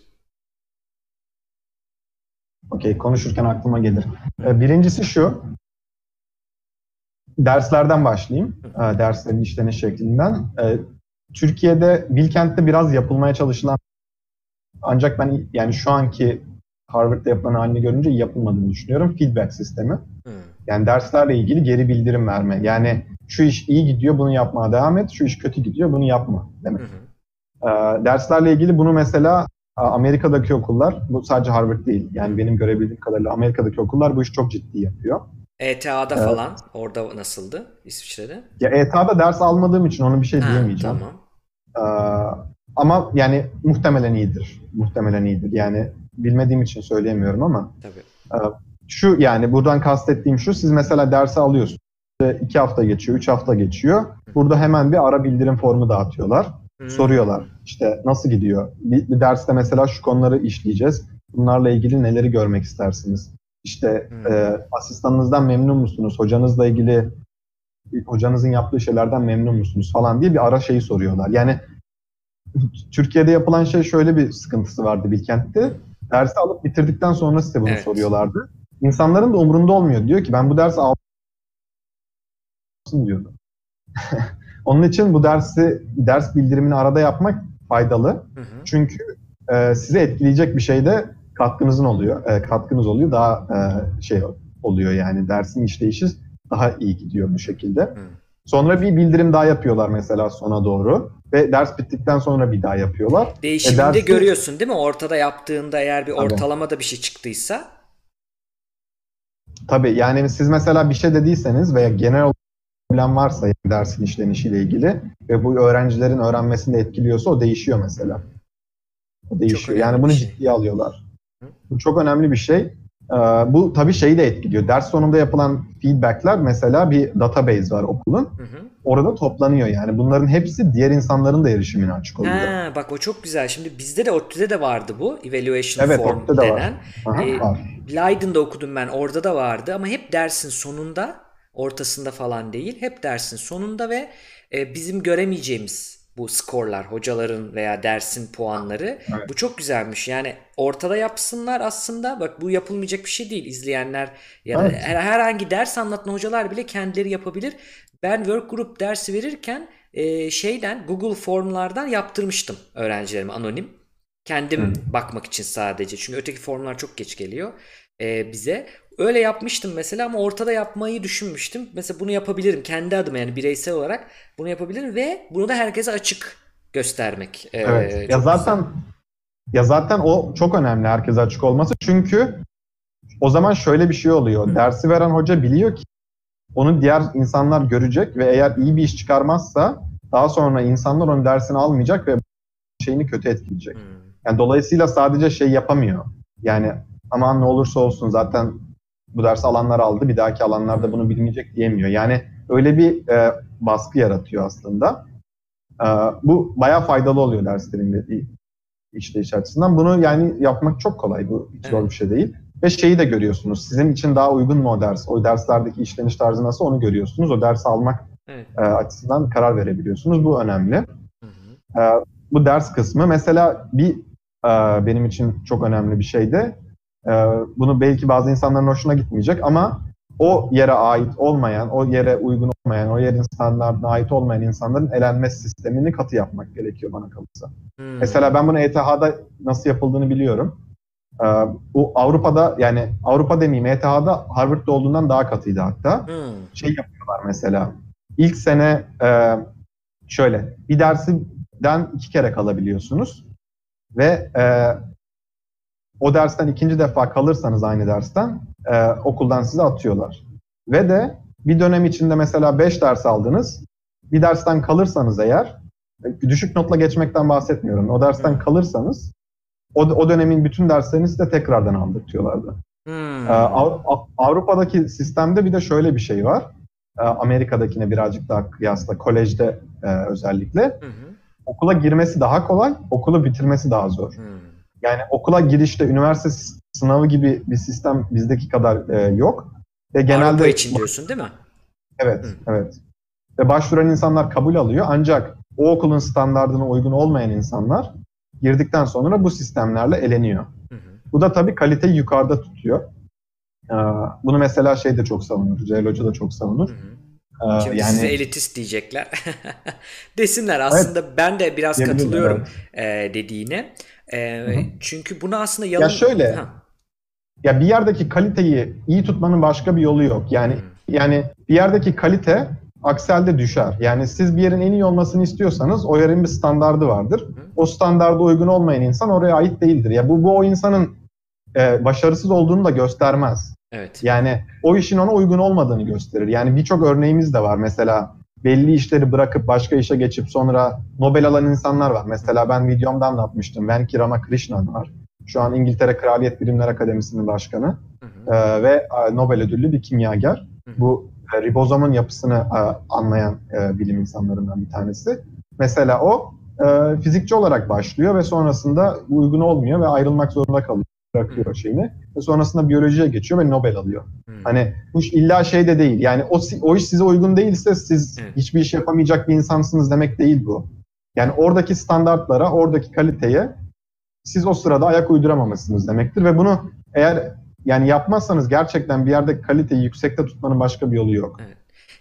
Okey, konuşurken aklıma gelir. Ee, Birincisi şu. Derslerden başlayayım. Ee, Derslerin işleniş şeklinden. Ee, Türkiye'de Bilkent'te biraz yapılmaya çalışılan ancak ben yani şu anki Harvard'da yapılan halini görünce yapılmadığını düşünüyorum. Feedback sistemi. Hmm. Yani derslerle ilgili geri bildirim verme. Yani şu iş iyi gidiyor bunu yapmaya devam et. Şu iş kötü gidiyor bunu yapma demek. Hı hı. Ee, derslerle ilgili bunu mesela Amerika'daki okullar, bu sadece Harvard değil. Yani benim görebildiğim kadarıyla Amerika'daki okullar bu işi çok ciddi yapıyor. ETA'da Evet. falan orada nasıldı İsviçre'de? Ya ETA'da ders almadığım için onu bir şey Ha, diyemeyeceğim. tamam. Ee, ama yani muhtemelen iyidir. Muhtemelen iyidir. Yani bilmediğim için söyleyemiyorum ama Tabii. şu yani buradan kastettiğim şu siz mesela dersi alıyorsunuz. İşte iki hafta geçiyor, üç hafta geçiyor. Burada hemen bir ara bildirim formu dağıtıyorlar. Hmm. soruyorlar. İşte nasıl gidiyor? Bir, bir derste mesela şu konuları işleyeceğiz. Bunlarla ilgili neleri görmek istersiniz? İşte Hmm. e, asistanınızdan memnun musunuz? Hocanızla ilgili hocanızın yaptığı şeylerden memnun musunuz falan diye bir ara şeyi soruyorlar. Yani Türkiye'de yapılan şey şöyle bir sıkıntısı vardı Bilkent'te. Dersi alıp bitirdikten sonra size bunu Evet. soruyorlardı. İnsanların da umurunda olmuyor. Diyor ki ben bu dersi alsın diyordu. Onun için bu dersi ders bildirimini arada yapmak faydalı. Hı hı. Çünkü e, size etkileyecek bir şeyde katkınızın oluyor. E, katkınız oluyor. Daha e, şey oluyor yani dersin işleyişi daha iyi gidiyor bu şekilde. Sonra bir bildirim daha yapıyorlar mesela sona doğru ve ders bittikten sonra bir daha yapıyorlar. Değişimini E, de dersi- görüyorsun değil mi? Ortada yaptığında eğer bir Tabii. ortalamada bir şey çıktıysa. Tabii yani siz mesela bir şey dediyseniz veya genel problem varsa dersin işlenişiyle ilgili ve bu öğrencilerin öğrenmesini de etkiliyorsa o değişiyor mesela. O değişiyor. Yani bunu şey. ciddiye alıyorlar. Bu çok önemli bir şey. Ee, bu tabii şeyi de etkiliyor. Ders sonunda yapılan feedbackler mesela bir database var okulun. Hı hı. Orada toplanıyor yani. Bunların hepsi diğer insanların da erişimine açık oluyor. Ha, bak o çok güzel. Şimdi bizde de ODTÜ'de de vardı bu evaluation Evet, form ODTÜ'de de var. denen. Aha, Ee, var. Leiden'da okudum ben. Orada da vardı ama hep dersin sonunda, ortasında falan değil. Hep dersin sonunda ve e, bizim göremeyeceğimiz bu skorlar, hocaların veya dersin puanları. Evet. Bu çok güzelmiş. Yani ortada yapsınlar aslında. Bak bu yapılmayacak bir şey değil. İzleyenler ya da Evet. her- herhangi ders anlatan hocalar bile kendileri yapabilir. Ben work group dersi verirken e, şeyden Google formlardan yaptırmıştım öğrencilerime anonim. Kendim Hı. bakmak için sadece. Çünkü öteki formlar çok geç geliyor e, bize. Öyle yapmıştım mesela ama ortada yapmayı düşünmüştüm. Mesela bunu yapabilirim kendi adıma yani bireysel olarak bunu yapabilirim ve bunu da herkese açık göstermek. e, Evet. Ya zaten güzel. ya zaten o çok önemli herkese açık olması. Çünkü o zaman şöyle bir şey oluyor. Hı. Dersi veren hoca biliyor ki onu diğer insanlar görecek ve eğer iyi bir iş çıkarmazsa daha sonra insanlar onun dersini almayacak ve şeyini kötü etkileyecek. Hmm. Yani dolayısıyla sadece şey yapamıyor. Yani aman ne olursa olsun zaten bu dersi alanlar aldı bir dahaki alanlar da bunu bilmeyecek diyemiyor. Yani öyle bir e, baskı yaratıyor aslında. E, bu bayağı faydalı oluyor derslerin de işleyiş açısından. Bunu yani yapmak çok kolay. Bu hiç zor bir şey değil. ve şeyi de görüyorsunuz. Sizin için daha uygun mu o ders? O derslerdeki işleniş tarzı nasıl onu görüyorsunuz. O dersi almak Evet. e, açısından karar verebiliyorsunuz. Bu önemli. Hı hı. E, bu ders kısmı. Mesela bir e, benim için çok önemli bir şey de e, bunu belki bazı insanların hoşuna gitmeyecek ama o yere ait olmayan, o yere uygun olmayan, o yerin standartına ait olmayan insanların elenme sistemini katı yapmak gerekiyor bana kalırsa. Hmm. Mesela ben bunu ETH'da nasıl yapıldığını biliyorum. Ee, bu Avrupa'da yani Avrupa demeyeyim ETH'da Harvard'da olduğundan daha katıydı hatta. Hmm. Şey yapıyorlar mesela. İlk sene e, şöyle bir dersinden iki kere kalabiliyorsunuz ve e, o dersten ikinci defa kalırsanız aynı dersten e, okuldan sizi atıyorlar. Ve de bir dönem içinde mesela 5 ders aldınız. Bir dersten kalırsanız eğer e, düşük notla geçmekten bahsetmiyorum. O dersten kalırsanız o, o dönemin bütün derslerini size tekrardan aldırtıyorlardı. Hmm. Ee, Av- Av- Avrupa'daki sistemde bir de şöyle bir şey var. Ee, Amerika'dakine birazcık daha kıyasla, kolejde e, özellikle. Hı hı. Okula girmesi daha kolay, okulu bitirmesi daha zor. Hmm. Yani okula girişte üniversite sınavı gibi bir sistem bizdeki kadar e, yok. Ve genelde Avrupa için diyorsun değil mi? Evet, Hı. evet. Ve başvuran insanlar kabul alıyor. Ancak o okulun standartına uygun olmayan insanlar girdikten sonra bu sistemlerle eleniyor. Hı hı. Bu da tabii kaliteyi yukarıda tutuyor. Ee, Bunu mesela şey de çok savunur. Ceyl Hoca da çok savunur. Hı hı. Ee, Şimdi yani size elitist diyecekler. Desinler aslında ben de biraz katılıyorum e, dediğine. E, hı. çünkü bunu aslında yalın... ya şöyle, Ha. ya bir yerdeki kaliteyi iyi tutmanın başka bir yolu yok. Yani Hı. yani bir yerdeki kalite akselde düşer. Yani siz bir yerin en iyi olmasını istiyorsanız o yerin bir standardı vardır. O standarda uygun olmayan insan oraya ait değildir. Ya bu bu o insanın e, başarısız olduğunu da göstermez. Evet. Yani o işin ona uygun olmadığını gösterir. Yani birçok örneğimiz de var. Mesela belli işleri bırakıp başka işe geçip sonra Nobel alan insanlar var. Mesela ben videomda anlatmıştım. Venki Ramakrishnan var. Şu an İngiltere Kraliyet Bilimler Akademisi'nin başkanı Hı hı. e, ve e, Nobel ödüllü bir kimyager. Hı hı. Bu e, ribozomun yapısını e, anlayan e, bilim insanlarından bir tanesi. Mesela o e, fizikçi olarak başlıyor ve sonrasında uygun olmuyor ve ayrılmak zorunda kalıyor. Bırakıyor şeyini. Ve sonrasında biyolojiye geçiyor ve Nobel alıyor. Hı. Hani bu iş illa şey de değil. Yani o, o iş size uygun değilse siz Evet. hiçbir iş yapamayacak bir insansınız demek değil bu. Yani oradaki standartlara, oradaki kaliteye siz o sırada ayak uyduramamışsınız demektir ve bunu eğer yani yapmazsanız gerçekten bir yerde kaliteyi yüksekte tutmanın başka bir yolu yok.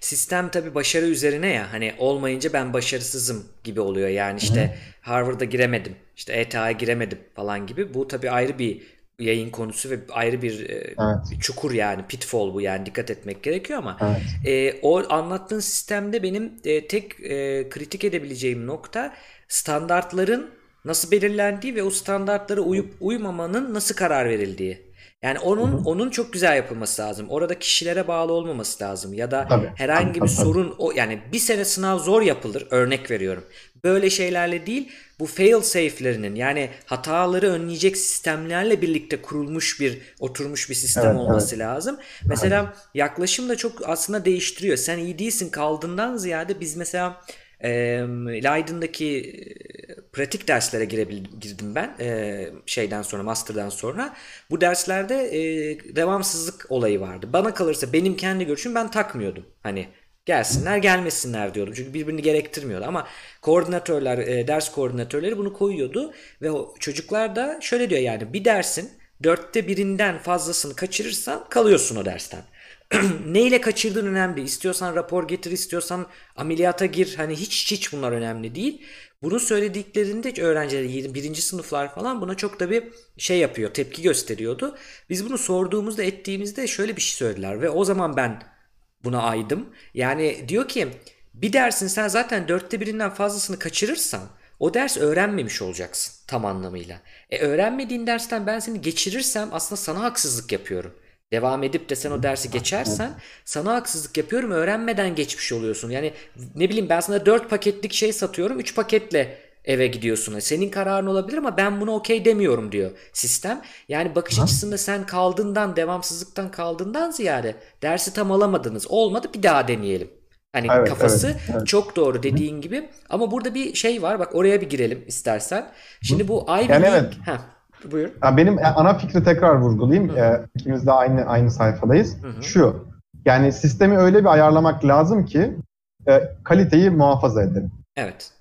Sistem tabii başarı üzerine ya hani olmayınca ben başarısızım gibi oluyor. Yani işte Harvard'a giremedim, işte ETH'ye giremedim falan gibi. Bu tabii ayrı bir yayın konusu ve ayrı bir e, Evet. çukur yani pitfall bu yani dikkat etmek gerekiyor ama Evet. e, o anlattığın sistemde benim e, tek e, kritik edebileceğim nokta standartların nasıl belirlendiği ve o standartlara uyup uymamanın nasıl karar verildiği. Yani onun onun çok güzel yapılması lazım. Orada kişilere bağlı olmaması lazım ya da Tabii, herhangi tabii, bir tabii, sorun o yani bir sene sınav zor yapılır örnek veriyorum. Böyle şeylerle değil bu fail safe'lerinin yani hataları önleyecek sistemlerle birlikte kurulmuş bir oturmuş bir sistem Evet, olması lazım. Mesela yaklaşım da çok aslında değiştiriyor. Sen iyi değilsin kaldığından ziyade biz mesela e, Leiden'daki pratik derslere girdim ben e, şeyden sonra master'dan sonra. Bu derslerde e, devamsızlık olayı vardı. Bana kalırsa benim kendi görüşüm ben takmıyordum. Hani gelsinler gelmesinler diyordum. Çünkü birbirini gerektirmiyordu ama koordinatörler, e, ders koordinatörleri bunu koyuyordu ve o çocuklar da şöyle diyor yani bir dersin dörtte birinden fazlasını kaçırırsan kalıyorsun o dersten. Neyle kaçırdığın önemli. İstiyorsan rapor getir, istiyorsan ameliyata gir. Hani hiç hiç bunlar önemli değil. Bunu söylediklerinde öğrenciler birinci sınıflar falan buna çok da bir şey yapıyor, tepki gösteriyordu. Biz bunu sorduğumuzda ettiğimizde şöyle bir şey söylediler ve o zaman ben buna aydım. Yani diyor ki bir dersin sen zaten dörtte birinden fazlasını kaçırırsan o ders öğrenmemiş olacaksın tam anlamıyla. E öğrenmediğin dersten ben seni geçirirsem aslında sana haksızlık yapıyorum. Devam edip de sen o dersi geçersen sana haksızlık yapıyorum öğrenmeden geçmiş oluyorsun. Yani ne bileyim ben sana 4 paketlik şey satıyorum 3 paketle eve gidiyorsun. Senin kararın olabilir ama ben buna okey demiyorum diyor sistem. Yani bakış açısında sen kaldığından devamsızlıktan kaldığından ziyade dersi tam alamadınız. Olmadı bir daha deneyelim. Hani Evet, kafası evet, evet. çok doğru dediğin gibi. Ama burada bir şey var. Bak oraya bir girelim istersen. Şimdi bu Ivy Yani League... evet. Heh. Buyur. Benim ana fikri tekrar vurgulayayım. Hı. İkimiz de aynı aynı sayfadayız. Hı hı. Şu, yani sistemi öyle bir ayarlamak lazım ki kaliteyi muhafaza edelim. Evet.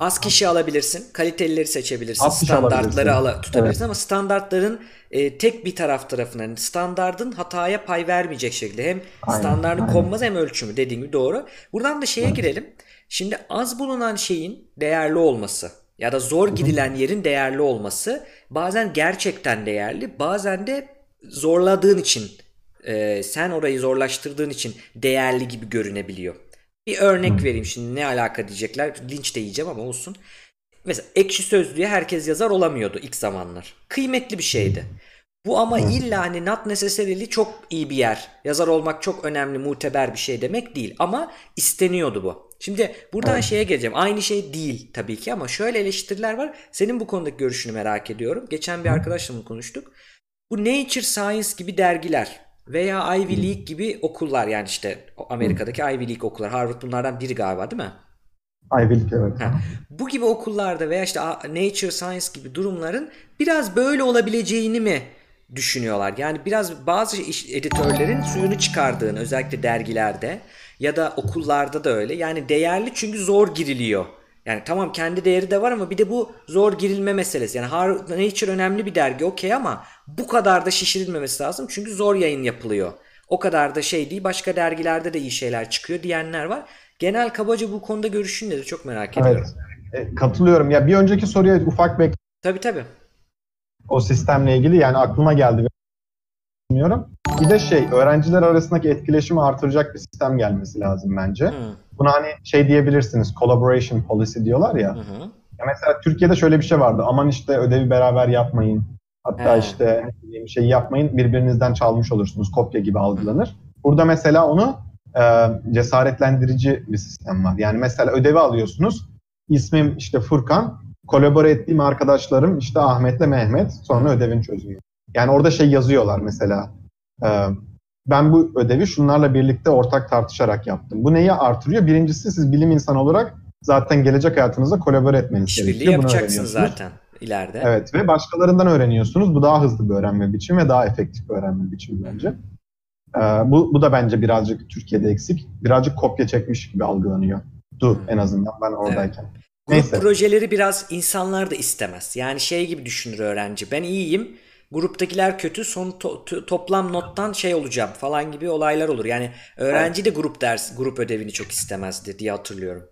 Az kişi alabilirsin, kalitelileri seçebilirsin, Az standartları ala, tutabilirsin evet. ama standartların e, tek bir taraf tarafından yani standartın hataya pay vermeyecek şekilde hem aynen, standartın aynen. konmaz hem ölçümü dediğim gibi doğru. Buradan da şeye evet. girelim. Şimdi az bulunan şeyin değerli olması ya da zor gidilen yerin değerli olması bazen gerçekten değerli, bazen de zorladığın için e, sen orayı zorlaştırdığın için değerli gibi görünebiliyor. Bir örnek vereyim şimdi ne alaka diyecekler. Linç de yiyeceğim ama olsun. Mesela ekşi sözlüğe herkes yazar olamıyordu ilk zamanlar. Kıymetli bir şeydi. Bu ama illa hani not necessarily çok iyi bir yer. Yazar olmak çok önemli, muteber bir şey demek değil. Ama isteniyordu bu. Şimdi buradan şeye geleceğim. Aynı şey değil tabii ki ama şöyle eleştiriler var. Senin bu konudaki görüşünü merak ediyorum. Geçen bir arkadaşla mı konuştuk. Bu Nature Science gibi dergiler veya Ivy League gibi okullar yani işte Amerika'daki Ivy League okullar. Harvard bunlardan biri galiba değil mi? Ivy League evet. Ha. Bu gibi okullarda veya işte Nature Science gibi durumların biraz böyle olabileceğini mi düşünüyorlar? Yani biraz bazı editörlerin suyunu çıkardığını özellikle dergilerde ya da okullarda da öyle. Yani değerli çünkü zor giriliyor. Yani tamam kendi değeri de var ama bir de bu zor girilme meselesi. Yani Nature önemli bir dergi okey ama bu kadar da şişirilmemesi lazım. Çünkü zor yayın yapılıyor. O kadar da şey değil. Başka dergilerde de iyi şeyler çıkıyor diyenler var. Genel kabaca bu konuda görüşün nedir? Çok merak ediyorum. Evet. E, katılıyorum. Ya bir önceki soruya ufak bir Tabii tabii. O sistemle ilgili yani aklıma geldi düşünüyorum. Bir de şey öğrenciler arasındaki etkileşimi artıracak bir sistem gelmesi lazım bence. Hmm. Buna hani şey diyebilirsiniz collaboration policy diyorlar ya. Hı Ya mesela Türkiye'de şöyle bir şey vardı. Aman işte ödevi beraber yapmayın. Hatta He. işte bir şey yapmayın birbirinizden çalmış olursunuz. Kopya gibi algılanır. Burada mesela onu e, cesaretlendirici bir sistem var. Yani mesela ödevi alıyorsunuz. İsmim işte Furkan. Kolabore ettiğim arkadaşlarım işte Ahmet'le Mehmet. Sonra ödevin çözümü. Yani orada şey yazıyorlar mesela. E, ben bu ödevi şunlarla birlikte ortak tartışarak yaptım. Bu neyi artırıyor? Birincisi siz bilim insanı olarak zaten gelecek hayatınızda kolabore etmeniz İşbirliği gerekiyor. yapacaksınız zaten ileride. Evet ve başkalarından öğreniyorsunuz. Bu daha hızlı bir öğrenme biçimi ve daha efektif bir öğrenme biçimi bence. Ee, bu, bu da bence birazcık Türkiye'de eksik. Birazcık kopya çekmiş gibi algılanıyor. Du en azından ben oradayken. Evet. Grup Neyse. projeleri biraz insanlar da istemez. Yani şey gibi düşünür öğrenci. Ben iyiyim gruptakiler kötü son to- toplam nottan şey olacağım falan gibi olaylar olur. Yani öğrenci de grup ders grup ödevini çok istemezdi diye hatırlıyorum.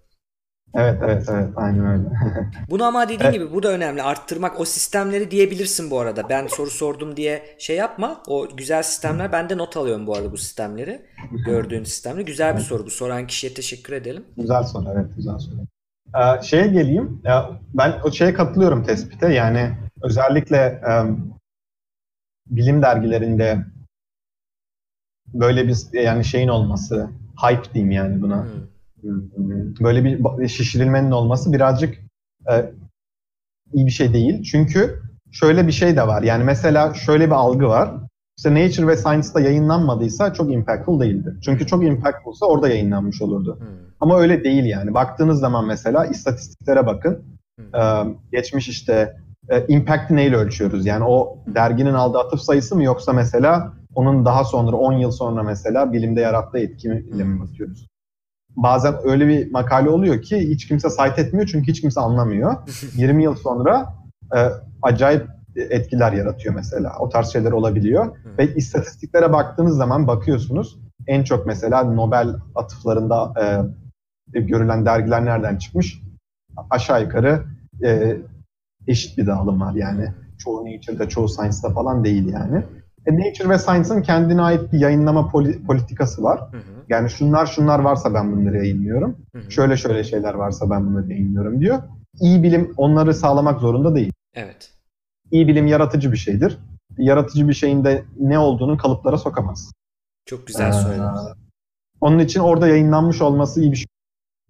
Evet evet evet aynen öyle. Bunu ama dediğin evet. gibi bu da önemli. Arttırmak o sistemleri diyebilirsin bu arada. Ben soru sordum diye şey yapma. O güzel sistemler. Ben de not alıyorum bu arada bu sistemleri. Gördüğün sistemleri. Güzel bir soru bu. Soran kişiye teşekkür edelim. Güzel soru evet güzel soru. Ee, şeye geleyim. Ben o şeye katılıyorum tespite. Yani özellikle bilim dergilerinde böyle bir yani şeyin olması, hype diyeyim yani buna. Hmm. Böyle bir şişirilmenin olması birazcık e, iyi bir şey değil. Çünkü şöyle bir şey de var. Yani mesela şöyle bir algı var. İşte Nature ve Science'da yayınlanmadıysa çok impactful değildi. Çünkü çok impactfulsa orada yayınlanmış olurdu. Hmm. Ama öyle değil yani. Baktığınız zaman mesela istatistiklere bakın. Hmm. Ee, geçmiş işte e, impact'i neyle ölçüyoruz? Yani o derginin aldığı atıf sayısı mı yoksa mesela onun daha sonra 10 yıl sonra mesela bilimde yarattığı etkiyle mi hmm. bakıyoruz? Bazen öyle bir makale oluyor ki hiç kimse cite etmiyor çünkü hiç kimse anlamıyor. 20 yıl sonra e, acayip etkiler yaratıyor mesela. O tarz şeyler olabiliyor. Hmm. Ve istatistiklere baktığınız zaman bakıyorsunuz en çok mesela Nobel atıflarında e, görülen dergiler nereden çıkmış? Aşağı yukarı e, eşit bir dağılım var yani. Çoğu Nature'da, çoğu Science'da falan değil yani. E, Nature ve Science'ın kendine ait bir yayınlama poli- politikası var. Hı hı. Yani şunlar şunlar varsa ben bunları yayınlıyorum. Hı hı. Şöyle şöyle şeyler varsa ben bunları yayınlıyorum diyor. İyi bilim onları sağlamak zorunda değil. Evet. İyi bilim yaratıcı bir şeydir. Yaratıcı bir şeyin de ne olduğunu kalıplara sokamaz. Çok güzel ee, söyledin. Onun için orada yayınlanmış olması iyi bir şey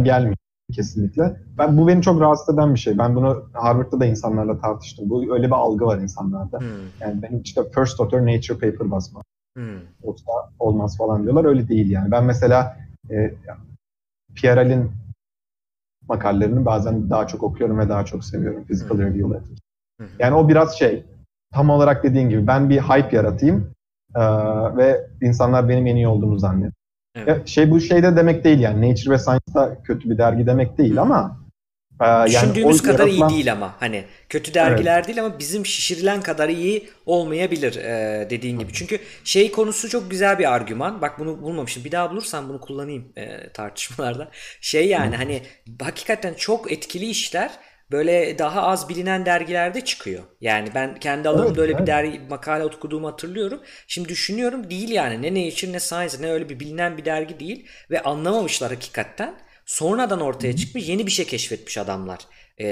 gelmiyor kesinlikle. Ben bu beni çok rahatsız eden bir şey. Ben bunu Harvard'da da insanlarla tartıştım. Bu öyle bir algı var insanlarda. Hmm. Yani benim işte first author nature paper basma. Hmm. Yoksa olmaz falan diyorlar. Öyle değil yani. Ben mesela e, Pierre'in makalelerini bazen daha çok okuyorum ve daha çok seviyorum. Physical hmm. Review Letters. Yani o biraz şey, tam olarak dediğin gibi ben bir hype yaratayım e, ve insanlar benim en iyi olduğumu zannediyor. Evet. Ya Şey bu şey de demek değil yani Nature ve Science'da kötü bir dergi demek değil ama e, yani Düşündüğümüz o kadar yaratılan- iyi değil ama hani kötü dergiler değil ama bizim şişirilen kadar iyi olmayabilir e, dediğin gibi. Çünkü şey konusu çok güzel bir argüman. Bak bunu bulmamışım. Bir daha bulursam bunu kullanayım e, tartışmalarda. Şey yani hani hakikaten çok etkili işler böyle daha az bilinen dergilerde çıkıyor. Yani ben kendi alanımda Evet, öyle bir evet. dergi makale okuduğumu hatırlıyorum. Şimdi düşünüyorum değil yani. Ne Nature ne Science ne öyle bir bilinen bir dergi değil ve anlamamışlar hakikaten. Sonradan ortaya çıkmış yeni bir şey keşfetmiş adamlar. Ee,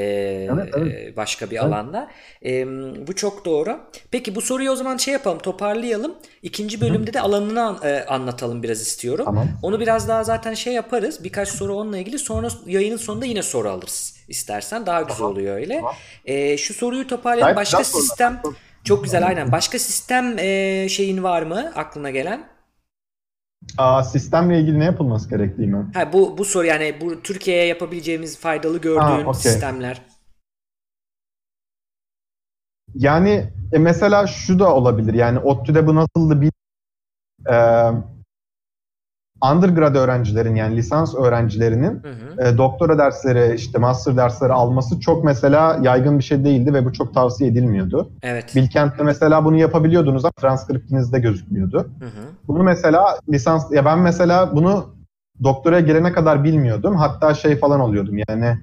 Evet, evet. başka bir alanda. Ee, bu çok doğru. Peki bu soruyu o zaman şey yapalım, toparlayalım. İkinci bölümde de alanını an- e, anlatalım biraz istiyorum. Tamam. Onu biraz daha zaten şey yaparız. Birkaç soru onunla ilgili. Sonra yayının sonunda yine soru alırız istersen. Daha güzel oluyor öyle. Tamam. Ee, şu soruyu toparlayalım. Başka sistem çok güzel aynen. Başka sistem e, şeyin var mı aklına gelen? Aa, sistemle ilgili ne yapılması gerektiği mi? Ha bu bu soru yani bu Türkiye'ye yapabileceğimiz faydalı gördüğün Ha, okey. sistemler. Yani e, mesela şu da olabilir. Yani ODTÜ'de bu nasıldı bir e, undergrad öğrencilerin yani lisans öğrencilerinin Hı hı. e, doktora dersleri işte master dersleri alması çok mesela yaygın bir şey değildi ve bu çok tavsiye edilmiyordu. Evet. Bilkent'te mesela bunu yapabiliyordunuz ama transkriptinizde gözükmüyordu. Hı hı. Bunu mesela lisans ya ben mesela bunu doktora gelene kadar bilmiyordum. Hatta şey falan oluyordum yani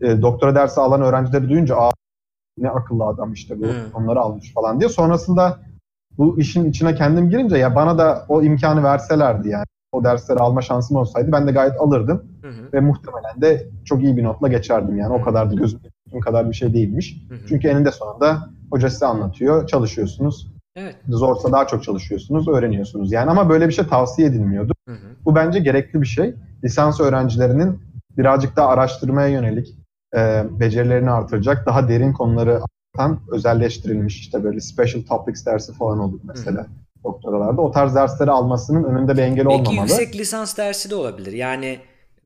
e, doktora dersi alan öğrencileri duyunca aa ne akıllı adam işte bu Hmm. onları almış falan diye. Sonrasında bu işin içine kendim girince ya bana da o imkanı verselerdi yani o dersleri alma şansım olsaydı ben de gayet alırdım Hı hı. ve muhtemelen de çok iyi bir notla geçerdim yani o kadar da tuttuğum kadar bir şey değilmiş. Hı hı. Çünkü eninde sonunda hoca size anlatıyor, çalışıyorsunuz. Evet. Zorsa daha çok çalışıyorsunuz, öğreniyorsunuz. Yani ama böyle bir şey tavsiye edilmiyordu. Hı hı. Bu bence gerekli bir şey. Lisans öğrencilerinin birazcık daha araştırmaya yönelik e, becerilerini artıracak, daha derin konuları anlatan özelleştirilmiş işte böyle special topics dersi falan olur mesela doktoralarda. O tarz dersleri almasının önünde bir engel Belki olmamalı. yüksek lisans dersi de olabilir. Yani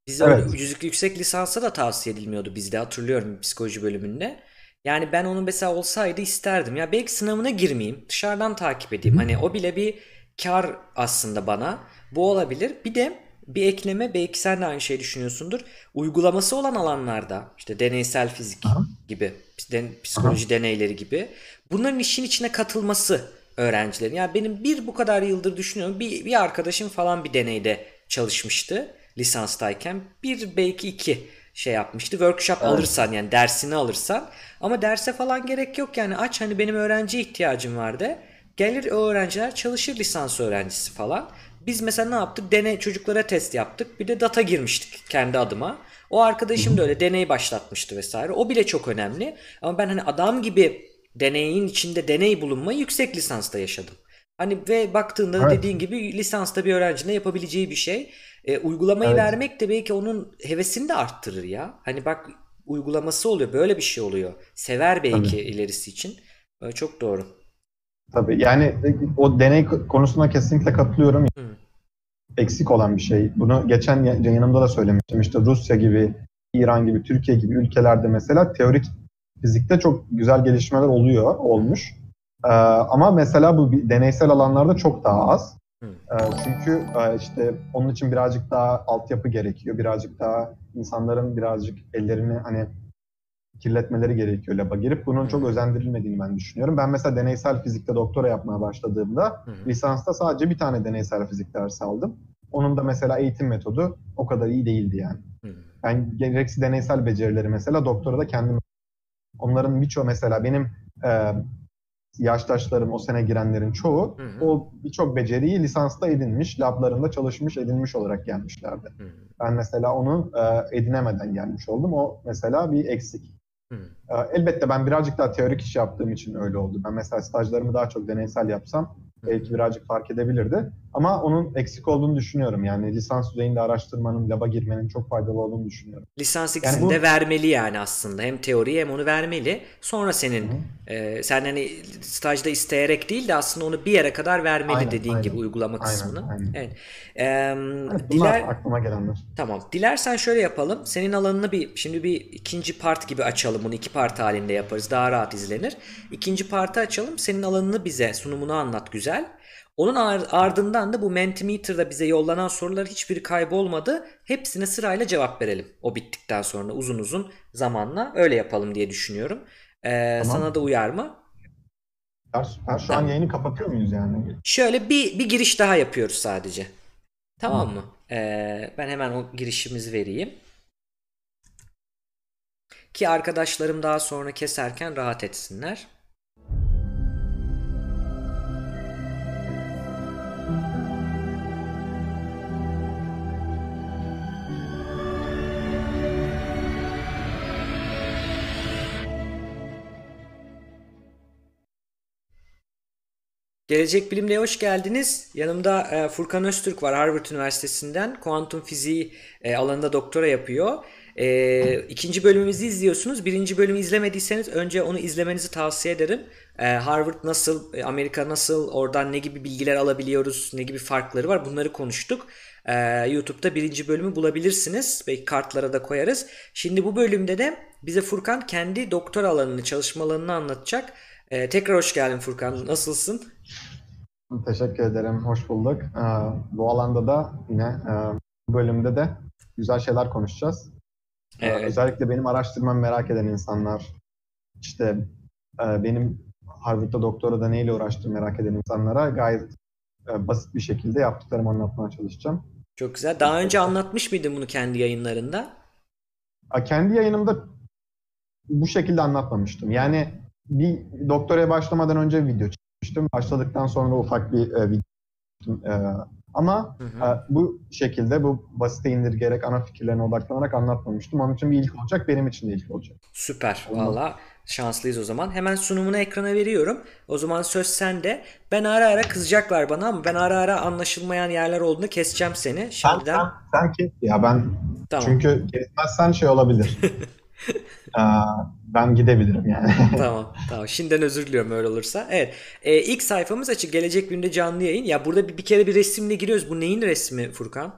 bize Evet. o yüksek, lisansa da tavsiye edilmiyordu bizde hatırlıyorum psikoloji bölümünde. Yani ben onun mesela olsaydı isterdim. Ya belki sınavına girmeyeyim, dışarıdan takip edeyim. Hani o bile bir kar aslında bana. Bu olabilir. Bir de bir ekleme belki sen de aynı şeyi düşünüyorsundur. Uygulaması olan alanlarda işte deneysel fizik Aha. gibi, psikoloji deneyleri gibi bunların işin içine katılması öğrencilerin. Yani benim bir bu kadar yıldır düşünüyorum. Bir, bir arkadaşım falan bir deneyde çalışmıştı lisanstayken. Bir belki iki şey yapmıştı. Workshop alırsan yani dersini alırsan. Ama derse falan gerek yok yani aç hani benim öğrenci ihtiyacım vardı. Gelir o öğrenciler çalışır lisans öğrencisi falan. Biz mesela ne yaptık? Deney çocuklara test yaptık. Bir de data girmiştik kendi adıma. O arkadaşım da öyle deney başlatmıştı vesaire. O bile çok önemli. Ama ben hani adam gibi deneyin içinde deney bulunmayı yüksek lisansta yaşadım. Hani ve baktığında da Evet. dediğin gibi lisansta bir öğrencinin yapabileceği bir şey. E, uygulamayı Evet. vermek de belki onun hevesini de arttırır ya. Hani bak uygulaması oluyor. Böyle bir şey oluyor. Sever belki ilerisi için. E, çok doğru. Tabii yani o deney konusuna kesinlikle katılıyorum. Hı. Eksik olan bir şey. Bunu geçen yayınımda da söylemiştim. İşte Rusya gibi, İran gibi, Türkiye gibi ülkelerde mesela teorik fizikte çok güzel gelişmeler oluyor, olmuş. Ee, ama mesela bu deneysel alanlarda çok daha az. Ee, çünkü e, işte onun için birazcık daha altyapı gerekiyor. Birazcık daha insanların birazcık ellerini hani kirletmeleri gerekiyor laba girip. Bunun Hı. çok özendirilmediğini ben düşünüyorum. Ben mesela deneysel fizikte doktora yapmaya başladığımda hı. lisansta sadece bir tane deneysel fizik dersi aldım. Onun da mesela eğitim metodu o kadar iyi değildi yani. Hı. Ben gereksiz deneysel becerileri mesela doktora da kendim onların birçoğu mesela benim e, yaştaşlarım o sene girenlerin çoğu Hı hı. o birçok beceriyi lisansta edinmiş, lablarında çalışmış, edinmiş olarak gelmişlerdi. Hı. Ben mesela onu e, edinemeden gelmiş oldum. O mesela bir eksik. Hı. E, elbette ben birazcık daha teorik iş yaptığım için öyle oldu. Ben mesela stajlarımı daha çok deneysel yapsam belki birazcık fark edebilirdi. Ama onun eksik olduğunu düşünüyorum. Yani lisans düzeyinde araştırmanın, laba girmenin çok faydalı olduğunu düşünüyorum. Lisans Yani ikisini bu de vermeli yani aslında. Hem teoriyi hem onu vermeli. Sonra senin Hı e, sen hani stajda isteyerek değil de aslında onu bir yere kadar vermeli aynen, dediğin gibi aynen, uygulama aynen, kısmını. aynen. Evet. Em, Evet, bunlar diler aklıma gelenler. Tamam. Dilersen şöyle yapalım. Senin alanını bir şimdi bir ikinci part gibi açalım. Bunu iki part halinde yaparız. Daha rahat izlenir. İkinci partı açalım. Senin alanını bize sunumunu anlat güzel. Onun ar- ardından da bu Mentimeter'da bize yollanan sorular hiçbiri kaybolmadı. Hepsine sırayla cevap verelim. O bittikten sonra uzun uzun zamanla öyle yapalım diye düşünüyorum. Ee, sana Tamam. da uyar mı? Süper. Şu an Tamam. yayını kapatıyor muyuz yani? Şöyle bir bir giriş daha yapıyoruz sadece. Tamam Tamam. mı? Ee, ben hemen o girişimizi vereyim. Ki arkadaşlarım daha sonra keserken rahat etsinler. Gelecek Bilim'de hoş geldiniz. Yanımda e, Furkan Öztürk var Harvard Üniversitesi'nden. Kuantum fiziği e, alanında doktora yapıyor. E, ikinci bölümümüzü izliyorsunuz. Birinci bölümü izlemediyseniz önce onu izlemenizi tavsiye ederim. Harvard nasıl, Amerika nasıl, oradan ne gibi bilgiler alabiliyoruz, ne gibi farkları var bunları konuştuk. YouTube'da birinci bölümü bulabilirsiniz. Belki kartlara da koyarız. Şimdi bu bölümde de bize Furkan kendi doktora alanını, çalışma alanını anlatacak. E, tekrar hoş geldin Furkan. Nasılsın? Teşekkür ederim. Hoş bulduk. Ee, bu alanda da yine e, bu bölümde de güzel şeyler konuşacağız. Ee, Evet. özellikle benim araştırmamı merak eden insanlar, işte e, benim Harvard'da doktorada neyle uğraştığımı merak eden insanlara gayet e, basit bir şekilde yaptıklarımı anlatmaya çalışacağım. Çok güzel. Daha önce anlatmış mıydın bunu kendi yayınlarında? Kendi yayınımda bu şekilde anlatmamıştım. Yani bir doktoraya başlamadan önce video çekmiştim. Başladıktan sonra ufak bir e, video. E, ama Hı e, hı. bu şekilde bu basite indirgerek ana fikirlerine odaklanarak anlatmamıştım. Onun için bir ilk olacak, benim için de ilk olacak. Süper. Valla şanslıyız o zaman. Hemen sunumunu ekrana veriyorum. O zaman söz sende. Ben ara ara kızacaklar bana ama ben ara ara anlaşılmayan yerler olduğunda keseceğim seni. Sen, Şimdiden sen, sen kes ya ben tamam. çünkü kesmezsen şey olabilir. E, ben gidebilirim yani. Tamam, tamam. Şimdiden özür diliyorum öyle olursa. Evet. Ee, ilk sayfamız açık. Gelecek günde canlı yayın. Ya burada bir, bir kere bir resimle giriyoruz. Bu neyin resmi Furkan?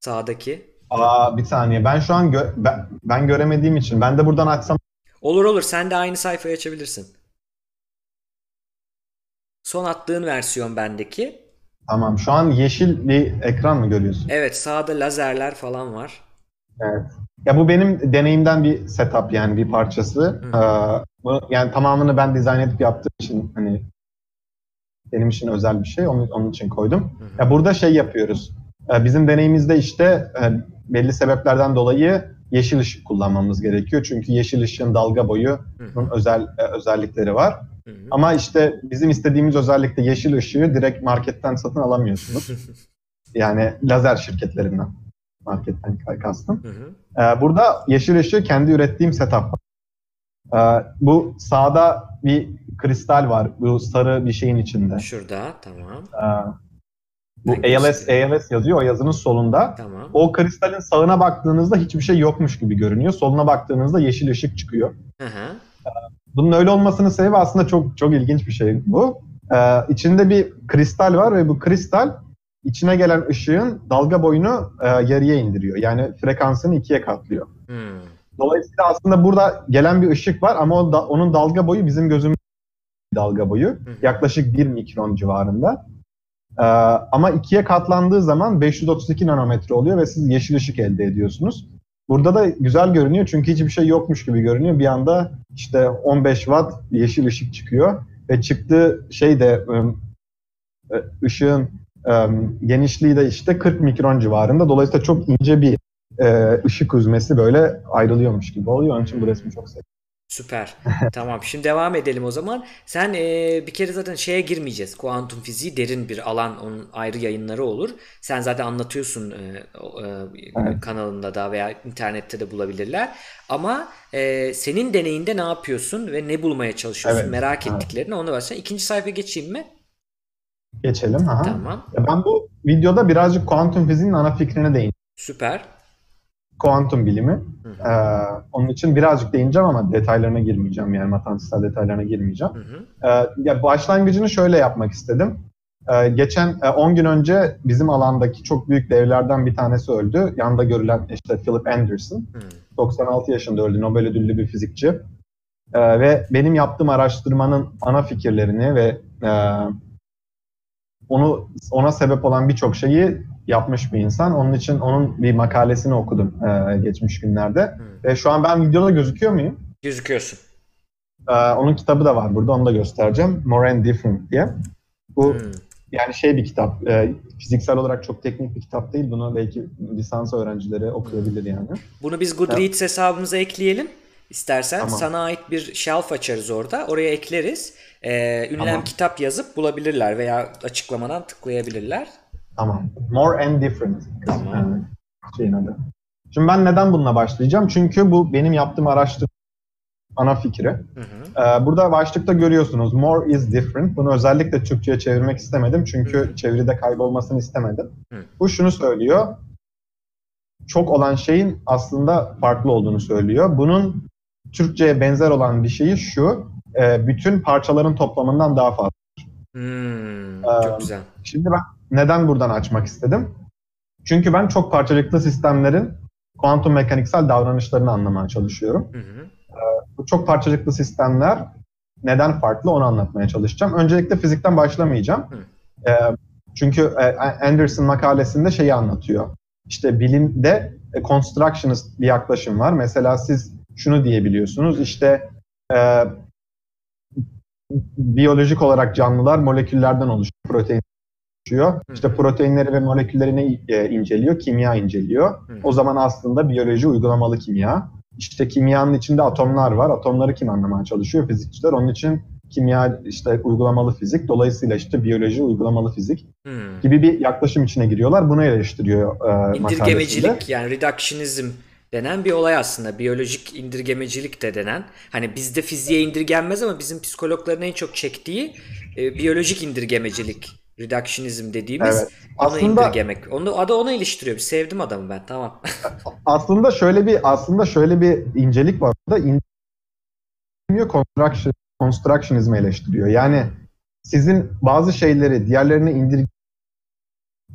Sağdaki. Aa, bir saniye. Ben şu an gö- ben, ben göremediğim için ben de buradan açsam Olur olur. Sen de aynı sayfayı açabilirsin. Son attığın versiyon bendeki. tamam. Şu an yeşil bir ekran mı görüyorsun? Evet, sağda lazerler falan var. Evet. Ya bu benim deneyimden bir setup yani bir parçası. Hı. Ee, bu, yani tamamını ben dizayn edip yaptığım için hani benim için özel bir şey. Onun, onun için koydum. Hı. Ya burada şey yapıyoruz. Ee, bizim deneyimizde işte e, belli sebeplerden dolayı yeşil ışık kullanmamız gerekiyor. Çünkü yeşil ışığın dalga boyunun özel e, özellikleri var. Hı hı. Ama işte bizim istediğimiz özellikle yeşil ışığı direkt marketten satın alamıyorsunuz. Yani lazer şirketlerinden. Marketten kastım. Hı hı. Ee, burada yeşil ışığı kendi ürettiğim setup var. Ee, bu sağda bir kristal var. Bu sarı bir şeyin içinde. Şurada tamam. Ee, bu Ben ALS, göstereyim. ALS yazıyor o yazının solunda. Tamam. O kristalin sağına baktığınızda hiçbir şey yokmuş gibi görünüyor. Soluna baktığınızda yeşil ışık çıkıyor. Hı hı. Bunun öyle olmasının sebebi aslında çok çok ilginç bir şey bu. Ee, içinde bir kristal var ve bu kristal içine gelen ışığın dalga boyunu e, yarıya indiriyor. Yani frekansını ikiye katlıyor. Hmm. Dolayısıyla aslında burada gelen bir ışık var ama o da, onun dalga boyu bizim gözümüz dalga boyu. hı. Yaklaşık 1 mikron civarında. Ee, ama ikiye katlandığı zaman 532 nanometre oluyor ve siz yeşil ışık elde ediyorsunuz. Burada da güzel görünüyor çünkü hiçbir şey yokmuş gibi görünüyor. Bir anda işte 15 watt yeşil ışık çıkıyor ve çıktığı şey de ım, e, ışığın genişliği de işte 40 mikron civarında. Dolayısıyla çok ince bir e, ışık hüzmesi böyle ayrılıyormuş gibi oluyor. Onun için bu resmi çok sevdim. Süper. Tamam. Şimdi devam edelim o zaman. Sen e, bir kere zaten şeye girmeyeceğiz. Kuantum fiziği derin bir alan. Onun ayrı yayınları olur. Sen zaten anlatıyorsun e, e, Evet. kanalında da veya internette de bulabilirler. Ama e, senin deneyinde ne yapıyorsun ve ne bulmaya çalışıyorsun? Evet, Merak evet. ettiklerini ona versen. İkinci sayfa geçeyim mi? Geçelim. Aha. Tamam. Ya Ben bu videoda birazcık kuantum fiziğinin ana fikrine değineceğim. Süper. Kuantum bilimi. Hı. Ee, onun için birazcık değineceğim ama detaylarına girmeyeceğim. Yani matematiksel detaylarına girmeyeceğim. Hı hı. Ee, ya başlangıcını şöyle yapmak istedim. Ee, geçen e, 10 gün önce bizim alandaki çok büyük devlerden bir tanesi öldü. Yanında görülen işte Philip Anderson. Hı. 96 yaşında öldü. Nobel ödüllü bir fizikçi. Ee, ve benim yaptığım araştırmanın ana fikirlerini ve e, onu ona sebep olan birçok şeyi yapmış bir insan. Onun için onun bir makalesini okudum e, geçmiş günlerde. Hı. Ve şu an ben videoda gözüküyor muyum? Gözüküyorsun. Ee, onun kitabı da var burada. Onu da göstereceğim. More and Different diye. Bu Hı. yani şey bir kitap. e, fiziksel olarak çok teknik bir kitap değil. Bunu belki lisans öğrencileri okuyabilir yani. Bunu biz Goodreads hesabımıza ekleyelim. İstersen Tamam. sana ait bir shelf açarız orada. Oraya ekleriz. Ee, ünlem Tamam. kitap yazıp bulabilirler veya açıklamadan tıklayabilirler. Tamam. More and Different. Tamam. Yani şeyin adı. Şimdi ben neden bununla başlayacağım? Çünkü bu benim yaptığım araştırma ana fikri. Hı hı. Ee, burada başlıkta görüyorsunuz more is different. Bunu özellikle Türkçe'ye çevirmek istemedim. Çünkü Hı. çeviride kaybolmasını istemedim. Hı. Bu şunu söylüyor. Çok olan şeyin aslında farklı olduğunu söylüyor. Bunun Türkçe'ye benzer olan bir şeyi şu. e, bütün parçaların toplamından daha fazla. Hmm, Ee, çok güzel. Şimdi ben neden buradan açmak istedim? Çünkü ben çok parçacıklı sistemlerin kuantum mekaniksel davranışlarını anlamaya çalışıyorum. Hı hı. Bu çok parçacıklı sistemler neden farklı onu anlatmaya çalışacağım. Öncelikle fizikten başlamayacağım. Ee, çünkü e, Anderson makalesinde şeyi anlatıyor. İşte bilimde e, constructionist bir yaklaşım var. Mesela siz şunu diyebiliyorsunuz. İşte e, biyolojik olarak canlılar moleküllerden oluşuyor. Protein oluşuyor. İşte proteinleri ve moleküllerini e, inceliyor, kimya inceliyor. Hı. O zaman aslında biyoloji uygulamalı kimya. İşte kimyanın içinde atomlar var. Atomları kim anlamaya çalışıyor? Fizikçiler. Onun için kimya işte uygulamalı fizik. Dolayısıyla işte biyoloji uygulamalı fizik Hmm. gibi bir yaklaşım içine giriyorlar. Bunu eleştiriyor e. İndirgemecilik yani reductionizm denen bir olay aslında. Biyolojik indirgemecilik de denen. Hani bizde fiziğe indirgenmez ama bizim psikologların en çok çektiği e, biyolojik indirgemecilik. Reductionizm dediğimiz Evet. onu Aslında- indirgemek. Onu, adı ona iliştiriyor. Bir sevdim adamı ben. Tamam. Aslında şöyle bir aslında şöyle bir incelik var. Burada indirgemiyor, construction, constructionizmi eleştiriyor. Yani sizin bazı şeyleri diğerlerine indir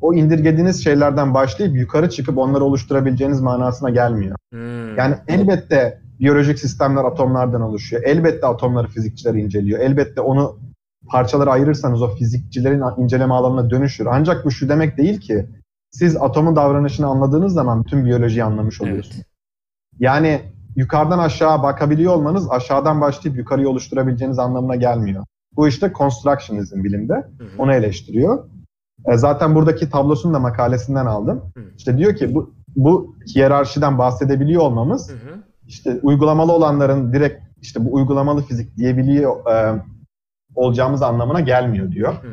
o indirgediğiniz şeylerden başlayıp yukarı çıkıp onları oluşturabileceğiniz manasına gelmiyor. Hmm. Yani elbette biyolojik sistemler atomlardan oluşuyor. Elbette atomları fizikçiler inceliyor. Elbette onu parçalara ayırırsanız o fizikçilerin inceleme alanına dönüşür. Ancak bu şu demek değil ki siz atomun davranışını anladığınız zaman bütün biyolojiyi anlamış oluyorsunuz. Evet. Yani yukarıdan aşağı bakabiliyor olmanız aşağıdan başlayıp yukarıyı oluşturabileceğiniz anlamına gelmiyor. Bu işte constructionizm bilimde. Hı hı. Onu eleştiriyor. E, zaten buradaki tablosunu da makalesinden aldım. Hı. İşte diyor ki bu bu hiyerarşiden bahsedebiliyor olmamız Hı hı. işte uygulamalı olanların direkt işte bu uygulamalı fizik diyebiliyor e, olacağımız anlamına gelmiyor diyor. Hı.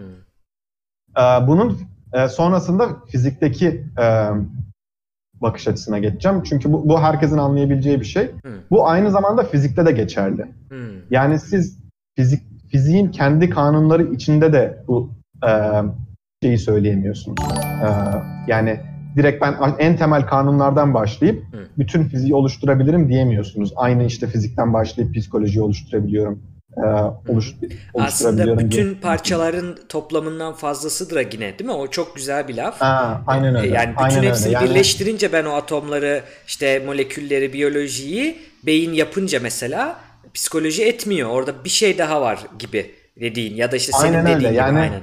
E, bunun e, sonrasında fizikteki e, bakış açısına geçeceğim. Çünkü bu, bu herkesin anlayabileceği bir şey. Hı. Bu aynı zamanda fizikte de geçerli. Hı. Yani siz fizik fiziğin kendi kanunları içinde de bu e, şeyi söyleyemiyorsunuz. E, yani direkt ben en temel kanunlardan başlayıp bütün fiziği oluşturabilirim diyemiyorsunuz. Aynı işte fizikten başlayıp psikolojiyi oluşturabiliyorum. E, oluş, Aslında bütün diye- parçaların toplamından fazlasıdır yine değil mi? O çok güzel bir laf. Ha, aynen öyle. Yani bütün aynen öyle. hepsini Yani- birleştirince ben o atomları, işte molekülleri, biyolojiyi beyin yapınca mesela psikoloji etmiyor. Orada bir şey daha var gibi dediğin ya da işte senin Aynen dediğin öyle. gibi Yani aynen.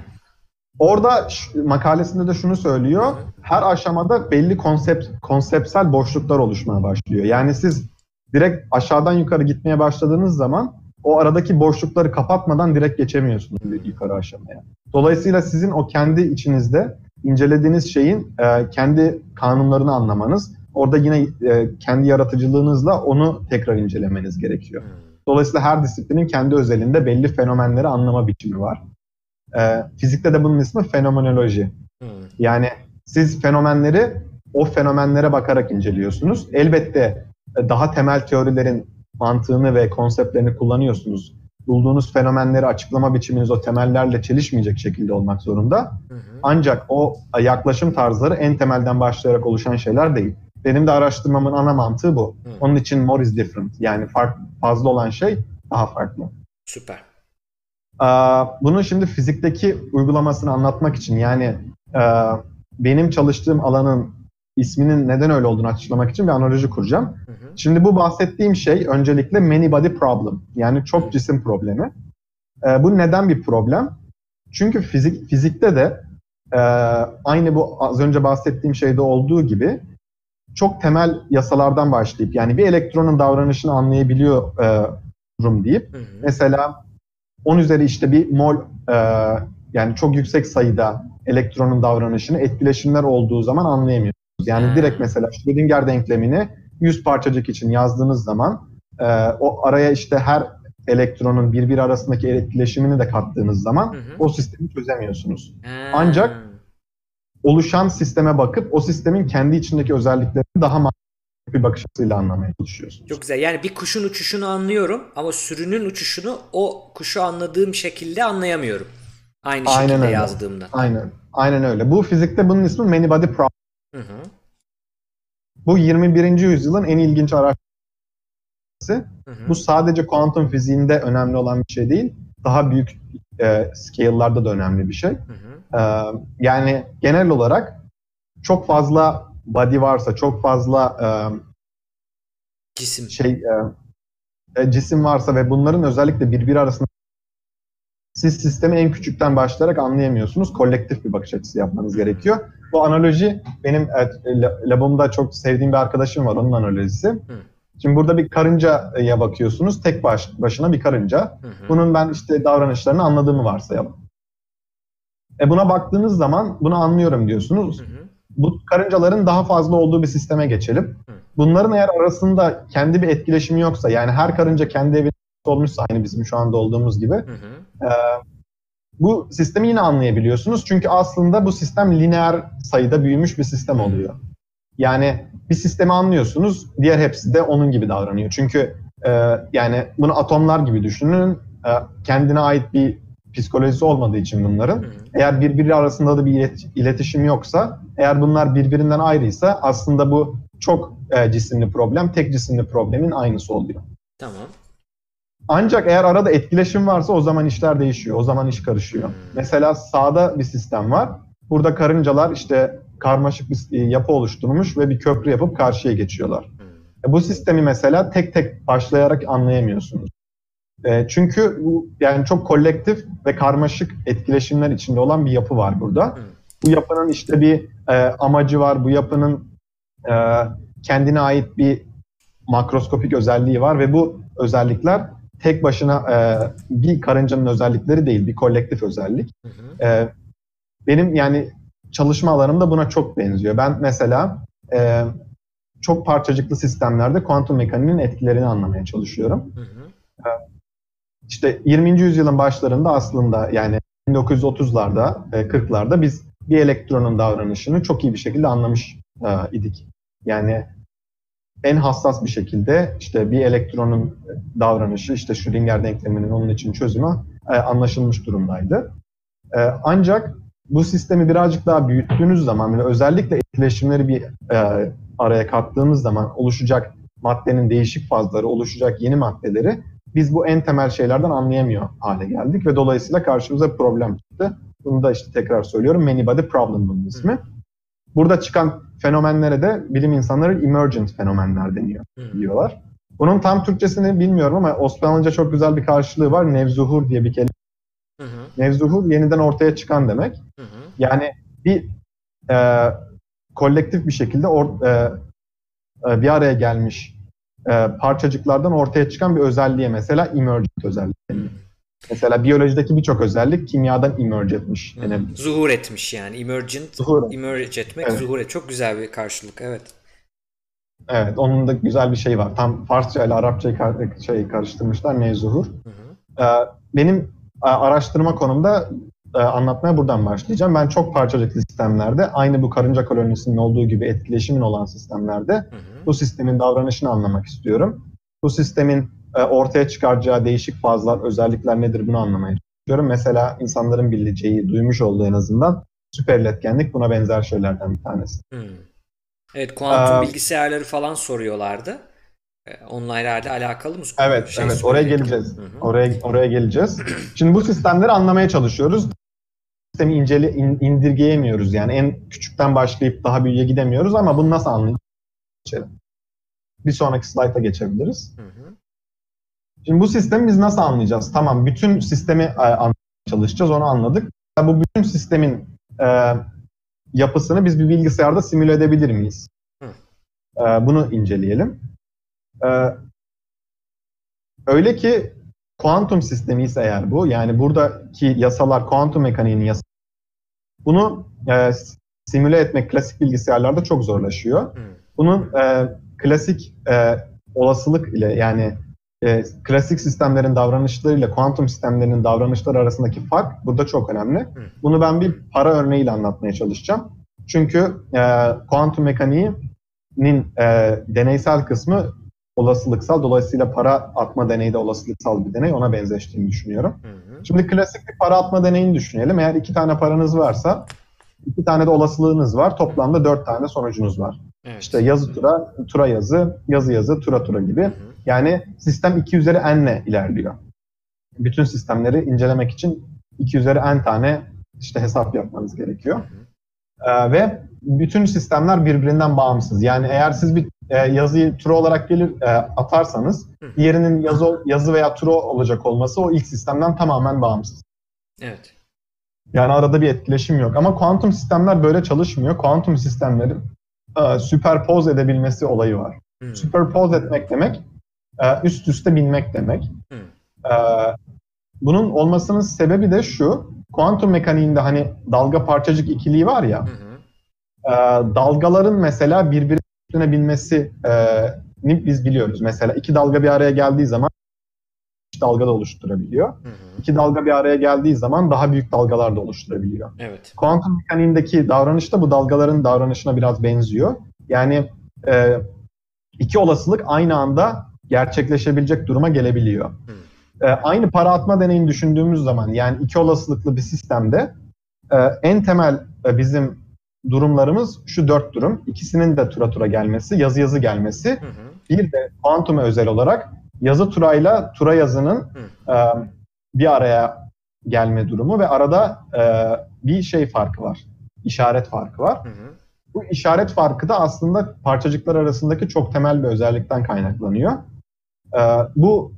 Orada makalesinde de şunu söylüyor. Her aşamada belli konsept konseptsel boşluklar oluşmaya başlıyor. Yani siz direkt aşağıdan yukarı gitmeye başladığınız zaman o aradaki boşlukları kapatmadan direkt geçemiyorsunuz yukarı aşamaya. Dolayısıyla sizin o kendi içinizde incelediğiniz şeyin e, kendi kanunlarını anlamanız, orada yine e, kendi yaratıcılığınızla onu tekrar incelemeniz gerekiyor. Dolayısıyla her disiplinin kendi özelinde belli fenomenleri anlama biçimi var. Ee, fizikte de bunun ismi fenomenoloji. Hmm. Yani siz fenomenleri o fenomenlere bakarak inceliyorsunuz. Elbette e, daha temel teorilerin mantığını ve konseptlerini kullanıyorsunuz. bulduğunuz fenomenleri açıklama biçiminiz o temellerle çelişmeyecek şekilde olmak zorunda. Hı hı. Ancak o yaklaşım tarzları en temelden başlayarak oluşan şeyler değil. Benim de araştırmamın ana mantığı bu. Hı. Onun için more is different. Yani fark, fazla olan şey daha farklı. Süper. Bunun şimdi fizikteki uygulamasını anlatmak için yani benim çalıştığım alanın isminin neden öyle olduğunu açıklamak için bir analoji kuracağım. Hı hı. Şimdi bu bahsettiğim şey öncelikle many body problem. Yani çok cisim problemi. Ee, bu neden bir problem? Çünkü fizik fizikte de e, aynı bu az önce bahsettiğim şeyde olduğu gibi çok temel yasalardan başlayıp yani bir elektronun davranışını anlayabiliyorum deyip Hı hı. mesela 10 üzeri işte bir mol e, yani çok yüksek sayıda elektronun davranışını etkileşimler olduğu zaman anlayamıyoruz. Yani Hmm. direkt mesela Schrödinger denklemini 100 parçacık için yazdığınız zaman e, o araya işte her elektronun birbiri arasındaki etkileşimini de kattığınız zaman Hı hı. o sistemi çözemiyorsunuz. Ha. Ancak- Oluşan sisteme bakıp o sistemin kendi içindeki özelliklerini daha bir bakış açısıyla anlamaya çalışıyorsunuz. Çok güzel. Yani bir kuşun uçuşunu anlıyorum ama sürünün uçuşunu o kuşu anladığım şekilde anlayamıyorum. Aynı Aynen şekilde öyle. yazdığımda. Aynen. Aynen öyle. Bu fizikte bunun ismi many body problem. Hı hı. Bu 21. yüzyılın en ilginç araştırması. Hı hı. Bu sadece kuantum fiziğinde önemli olan bir şey değil. Daha büyük e, scale'larda da önemli bir şey. Hı hı. E, yani genel olarak çok fazla body varsa, çok fazla Cisim. e, şey e, e, cisim varsa ve bunların özellikle birbiri arasında siz sistemi en küçükten başlayarak anlayamıyorsunuz. Kolektif bir bakış açısı yapmanız gerekiyor. Bu analoji benim e, la- labımda çok sevdiğim bir arkadaşım var. Onun analojisi. Şimdi burada bir karıncaya bakıyorsunuz. Tek baş, başına bir karınca. Hı hı. Bunun ben işte davranışlarını anladığımı varsayalım. E buna baktığınız zaman bunu anlıyorum diyorsunuz. Hı hı. Bu karıncaların daha fazla olduğu bir sisteme geçelim. Bunların eğer arasında kendi bir etkileşimi yoksa yani her karınca kendi evinde olmuşsa aynı bizim şu anda olduğumuz gibi Hı hı. e, bu sistemi yine anlayabiliyorsunuz. Çünkü aslında bu sistem lineer sayıda büyümüş bir sistem oluyor. Yani bir sistemi anlıyorsunuz, diğer hepsi de onun gibi davranıyor. Çünkü e, yani bunu atomlar gibi düşünün. E, kendine ait bir psikolojisi olmadığı için bunların. Eğer birbiri arasında da bir ilet- iletişim yoksa, eğer bunlar birbirinden ayrıysa aslında bu çok e, cisimli problem, tek cisimli problemin aynısı oluyor. Tamam. Ancak eğer arada etkileşim varsa o zaman işler değişiyor. O zaman iş karışıyor. Hmm. Mesela sağda bir sistem var. Burada karıncalar işte karmaşık bir e, yapı oluşturmuş ve bir köprü yapıp karşıya geçiyorlar. Hı. E, Bu sistemi mesela tek tek başlayarak anlayamıyorsunuz. E, çünkü bu yani çok kolektif ve karmaşık etkileşimler içinde olan bir yapı var burada. Hı. Bu yapının işte bir e, amacı var. Bu yapının e, kendine ait bir makroskopik özelliği var ve bu özellikler tek başına e, bir karıncanın özellikleri değil, bir kolektif özellik. Hı hı. E, benim yani çalışma alanım da buna çok benziyor. Ben mesela e, çok parçacıklı sistemlerde kuantum mekaniğinin etkilerini anlamaya çalışıyorum. Hı hı. İşte 20. yüzyılın başlarında aslında yani 1930'larda, e, 40'larda biz bir elektronun davranışını çok iyi bir şekilde anlamış e, idik. Yani en hassas bir şekilde işte bir elektronun davranışı, işte Schrödinger denkleminin onun için çözümü e, anlaşılmış durumdaydı. E, ancak bu sistemi birazcık daha büyüttüğünüz zaman ve özellikle etkileşimleri bir e, araya kattığınız zaman oluşacak maddenin değişik fazları, oluşacak yeni maddeleri biz bu en temel şeylerden anlayamıyor hale geldik ve dolayısıyla karşımıza problem çıktı. Bunu da işte tekrar söylüyorum. Many body problem bunun ismi. Burada çıkan fenomenlere de bilim insanları emergent fenomenler deniyor Hı. diyorlar. Bunun tam Türkçesini bilmiyorum ama Osmanlıca çok güzel bir karşılığı var. Nevzuhur diye bir kelime. Hı hı. Nevzuhur yeniden ortaya çıkan demek. Hı hı. Yani bir e, kolektif bir şekilde or, e, e, bir araya gelmiş e, parçacıklardan ortaya çıkan bir özelliğe mesela emergent özellik deniyor. Mesela biyolojideki birçok özellik kimyadan emerge etmiş Hı. denebilir. Zuhur etmiş yani. Emergent, Zuhur. emerge etmek, Evet. zuhur et. Çok güzel bir karşılık. Evet. Evet, onun da güzel bir şey var. Tam Farsça ile Arapçayı kar- şey karıştırmışlar nevzuhur. Hı hı. Ee, benim araştırma konumda e, anlatmaya buradan başlayacağım. Ben çok parçacıklı sistemlerde, aynı bu karınca kolonisinin olduğu gibi etkileşimin olan sistemlerde Hı hı. bu sistemin davranışını anlamak istiyorum. Bu sistemin e, ortaya çıkaracağı değişik fazlar, özellikler nedir bunu anlamaya çalışıyorum. Mesela insanların bileceği, duymuş olduğu en azından süper iletkenlik buna benzer şeylerden bir tanesi. Hmm. Evet, kuantum Ee, bilgisayarları falan soruyorlardı. Ee, Onlarla alakalı mı? Evet, Şey evet oraya geleceğiz. Hı hı. Oraya oraya geleceğiz. Şimdi bu sistemleri anlamaya çalışıyoruz. Sistemi incele in- indirgeyemiyoruz yani en küçükten başlayıp daha büyüğe gidemiyoruz ama bunu nasıl anlayacağız? Bir sonraki slayta geçebiliriz. Hı hı. Şimdi bu sistemi biz nasıl anlayacağız? Tamam, bütün sistemi e, anlamaya çalışacağız, onu anladık. Bu bütün sistemin e, yapısını biz bir bilgisayarda simüle edebilir miyiz? Hı. E, bunu inceleyelim. E, öyle ki kuantum sistemi ise eğer bu, yani buradaki yasalar kuantum mekaniğinin yasaları, bunu e, simüle etmek klasik bilgisayarlarda çok zorlaşıyor. Hı. Bunun e, klasik e, olasılık ile yani e, klasik sistemlerin davranışlarıyla kuantum sistemlerinin davranışları arasındaki fark burada çok önemli. Bunu ben bir para örneğiyle anlatmaya çalışacağım. Çünkü e, kuantum mekaniğinin e, deneysel kısmı olasılıksal. Dolayısıyla para atma deneyi de olasılıksal bir deney. Ona benzeştiğini düşünüyorum. Hı hı. Şimdi klasik bir para atma deneyini düşünelim. Eğer iki tane paranız varsa iki tane de olasılığınız var. Toplamda dört tane sonucunuz var. Evet. İşte yazı tura, tura yazı, yazı yazı, tura tura gibi. Hı hı. Yani sistem 2 üzeri n ile ilerliyor. Bütün sistemleri incelemek için 2 üzeri n tane işte hesap yapmanız gerekiyor. Ee, ve bütün sistemler birbirinden bağımsız. Yani eğer siz bir e, yazıyı tura olarak gelir e, atarsanız diğerinin yazı yazı veya tura olacak olması o ilk sistemden tamamen bağımsız. Evet. Yani arada bir etkileşim yok. Ama kuantum sistemler böyle çalışmıyor. Kuantum sistemlerin e, süperpoz edebilmesi olayı var. Hı. Superpose etmek demek üst üste binmek demek. Hı. E, bunun olmasının sebebi de şu. Kuantum mekaniğinde hani dalga parçacık ikiliği var ya. E, dalgaların mesela birbirine binmesi e, biz biliyoruz. Mesela iki dalga bir araya geldiği zaman dalga da oluşturabiliyor. Hı hı. İki dalga bir araya geldiği zaman daha büyük dalgalar da oluşturabiliyor. Evet. Kuantum mekaniğindeki davranış da bu dalgaların davranışına biraz benziyor. Yani e, iki olasılık aynı anda gerçekleşebilecek duruma gelebiliyor. E, aynı para atma deneyini düşündüğümüz zaman yani iki olasılıklı bir sistemde e, en temel e, bizim durumlarımız şu dört durum. İkisinin de tura tura gelmesi, yazı yazı gelmesi. Hı hı. Bir de kuantuma özel olarak yazı turayla tura yazının e, bir araya gelme durumu ve arada e, bir şey farkı var. İşaret farkı var. Hı hı. Bu işaret farkı da aslında parçacıklar arasındaki çok temel bir özellikten kaynaklanıyor. E, bu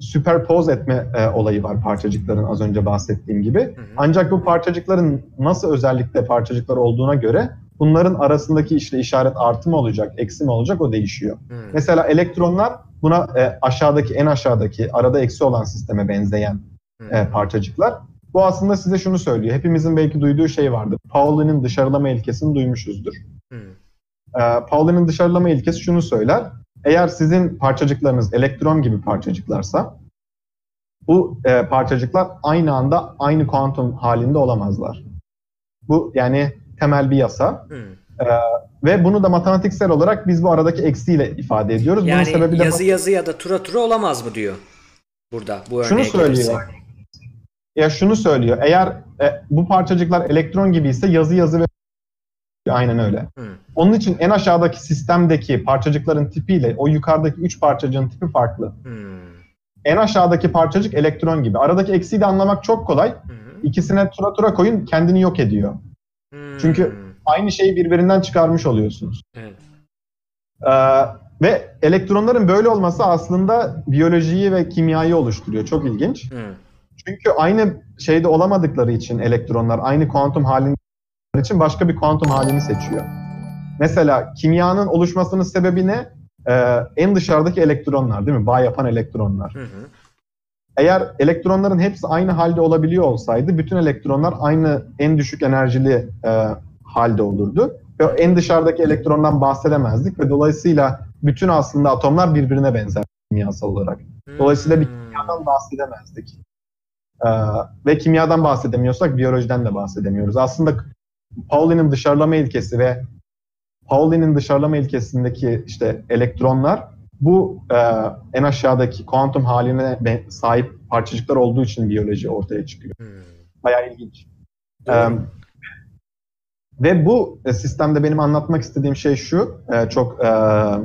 süperpoz etme e, olayı var parçacıkların az önce bahsettiğim gibi. Hı hı. Ancak bu parçacıkların nasıl özellikle parçacıklar olduğuna göre bunların arasındaki işte işaret artı mı olacak, eksi mi olacak o değişiyor. Hı. Mesela elektronlar buna e, aşağıdaki en aşağıdaki arada eksi olan sisteme benzeyen Hı. e, parçacıklar. Bu aslında size şunu söylüyor. Hepimizin belki duyduğu şey vardır. Pauli'nin dışarılama ilkesini duymuşuzdur. Hı. E, Pauli'nin dışarılama ilkesi şunu söyler. Eğer sizin parçacıklarınız elektron gibi parçacıklarsa bu e, parçacıklar aynı anda aynı kuantum halinde olamazlar. Bu yani temel bir yasa Hı. ve bunu da matematiksel olarak biz bu aradaki eksiyle ifade ediyoruz. Bunun Yani sebebi de yazı yazı ya da tura tura olamaz mı diyor burada bu şunu söylüyor. gelirsek. Ya şunu söylüyor. Eğer e, bu parçacıklar elektron gibi ise yazı yazı ve aynen öyle. Hı. Onun için en aşağıdaki sistemdeki parçacıkların tipiyle o yukarıdaki üç parçacığın tipi farklı. Hı. En aşağıdaki parçacık elektron gibi. Aradaki eksiği de anlamak çok kolay. Hı. İkisine tura tura koyun kendini yok ediyor. Hı. Çünkü- Aynı şeyi birbirinden çıkarmış oluyorsunuz. Evet. Ee, ve elektronların böyle olması aslında biyolojiyi ve kimyayı oluşturuyor. Çok ilginç. Hı. Çünkü aynı şeyde olamadıkları için elektronlar aynı kuantum halinde için başka bir kuantum halini seçiyor. Mesela kimyanın oluşmasının sebebi ne? Ee, en dışarıdaki elektronlar değil mi? Bağ yapan elektronlar. Hı hı. Eğer elektronların hepsi aynı halde olabiliyor olsaydı bütün elektronlar aynı en düşük enerjili e, halde olurdu. Ve en dışarıdaki elektrondan bahsedemezdik ve dolayısıyla bütün aslında atomlar birbirine benzer kimyasal olarak. Dolayısıyla bir Hı. kimyadan bahsedemezdik. Ee, ve kimyadan bahsedemiyorsak biyolojiden de bahsedemiyoruz. Aslında Pauli'nin dışarılama ilkesi ve Pauli'nin dışarılama ilkesindeki işte elektronlar bu e, en aşağıdaki kuantum haline sahip parçacıklar olduğu için biyoloji ortaya çıkıyor. Hmm. Bayağı ilginç. E, ve bu sistemde benim anlatmak istediğim şey şu, e, çok e,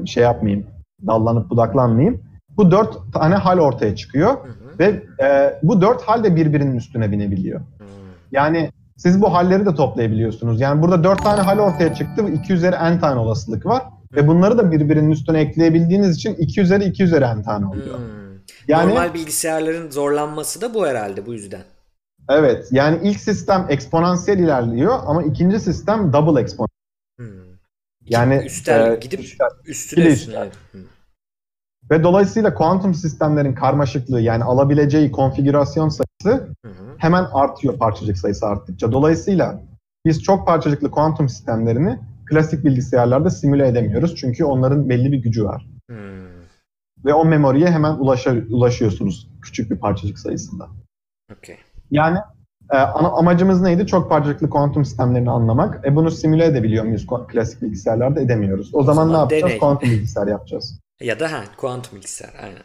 şey yapmayayım, dallanıp budaklanmayayım. Bu dört tane hal ortaya çıkıyor hı hı. ve e, bu dört hal de birbirinin üstüne binebiliyor. Hı. Yani siz bu halleri de toplayabiliyorsunuz. Yani burada dört tane hal ortaya çıktı. 2 üzeri n tane olasılık var. Ve bunları da birbirinin üstüne ekleyebildiğiniz için 2 üzeri 2 üzeri n tane oluyor. Hmm. Yani, Normal bilgisayarların zorlanması da bu herhalde bu yüzden. Evet. Yani ilk sistem eksponansiyel ilerliyor ama ikinci sistem double eksponansiyel. Hmm. Yani üstel e, gidip üstel, üstüne. Evet. Hmm. Ve dolayısıyla kuantum sistemlerin karmaşıklığı yani alabileceği konfigürasyon sayısı hı hı. Hemen artıyor parçacık sayısı arttıkça. Dolayısıyla biz çok parçacıklı kuantum sistemlerini klasik bilgisayarlarda simüle edemiyoruz. Çünkü onların belli bir gücü var. Hmm. Ve o memoriye hemen ulaşa, ulaşıyorsunuz küçük bir parçacık sayısında. Okay. Yani e, amacımız neydi? Çok parçacıklı kuantum sistemlerini anlamak. E bunu simüle edebiliyor muyuz klasik bilgisayarlarda? Edemiyoruz. O, o zaman, zaman ne yapacağız? Deney. Kuantum bilgisayar yapacağız. Ya da ha kuantum bilgisayar aynen.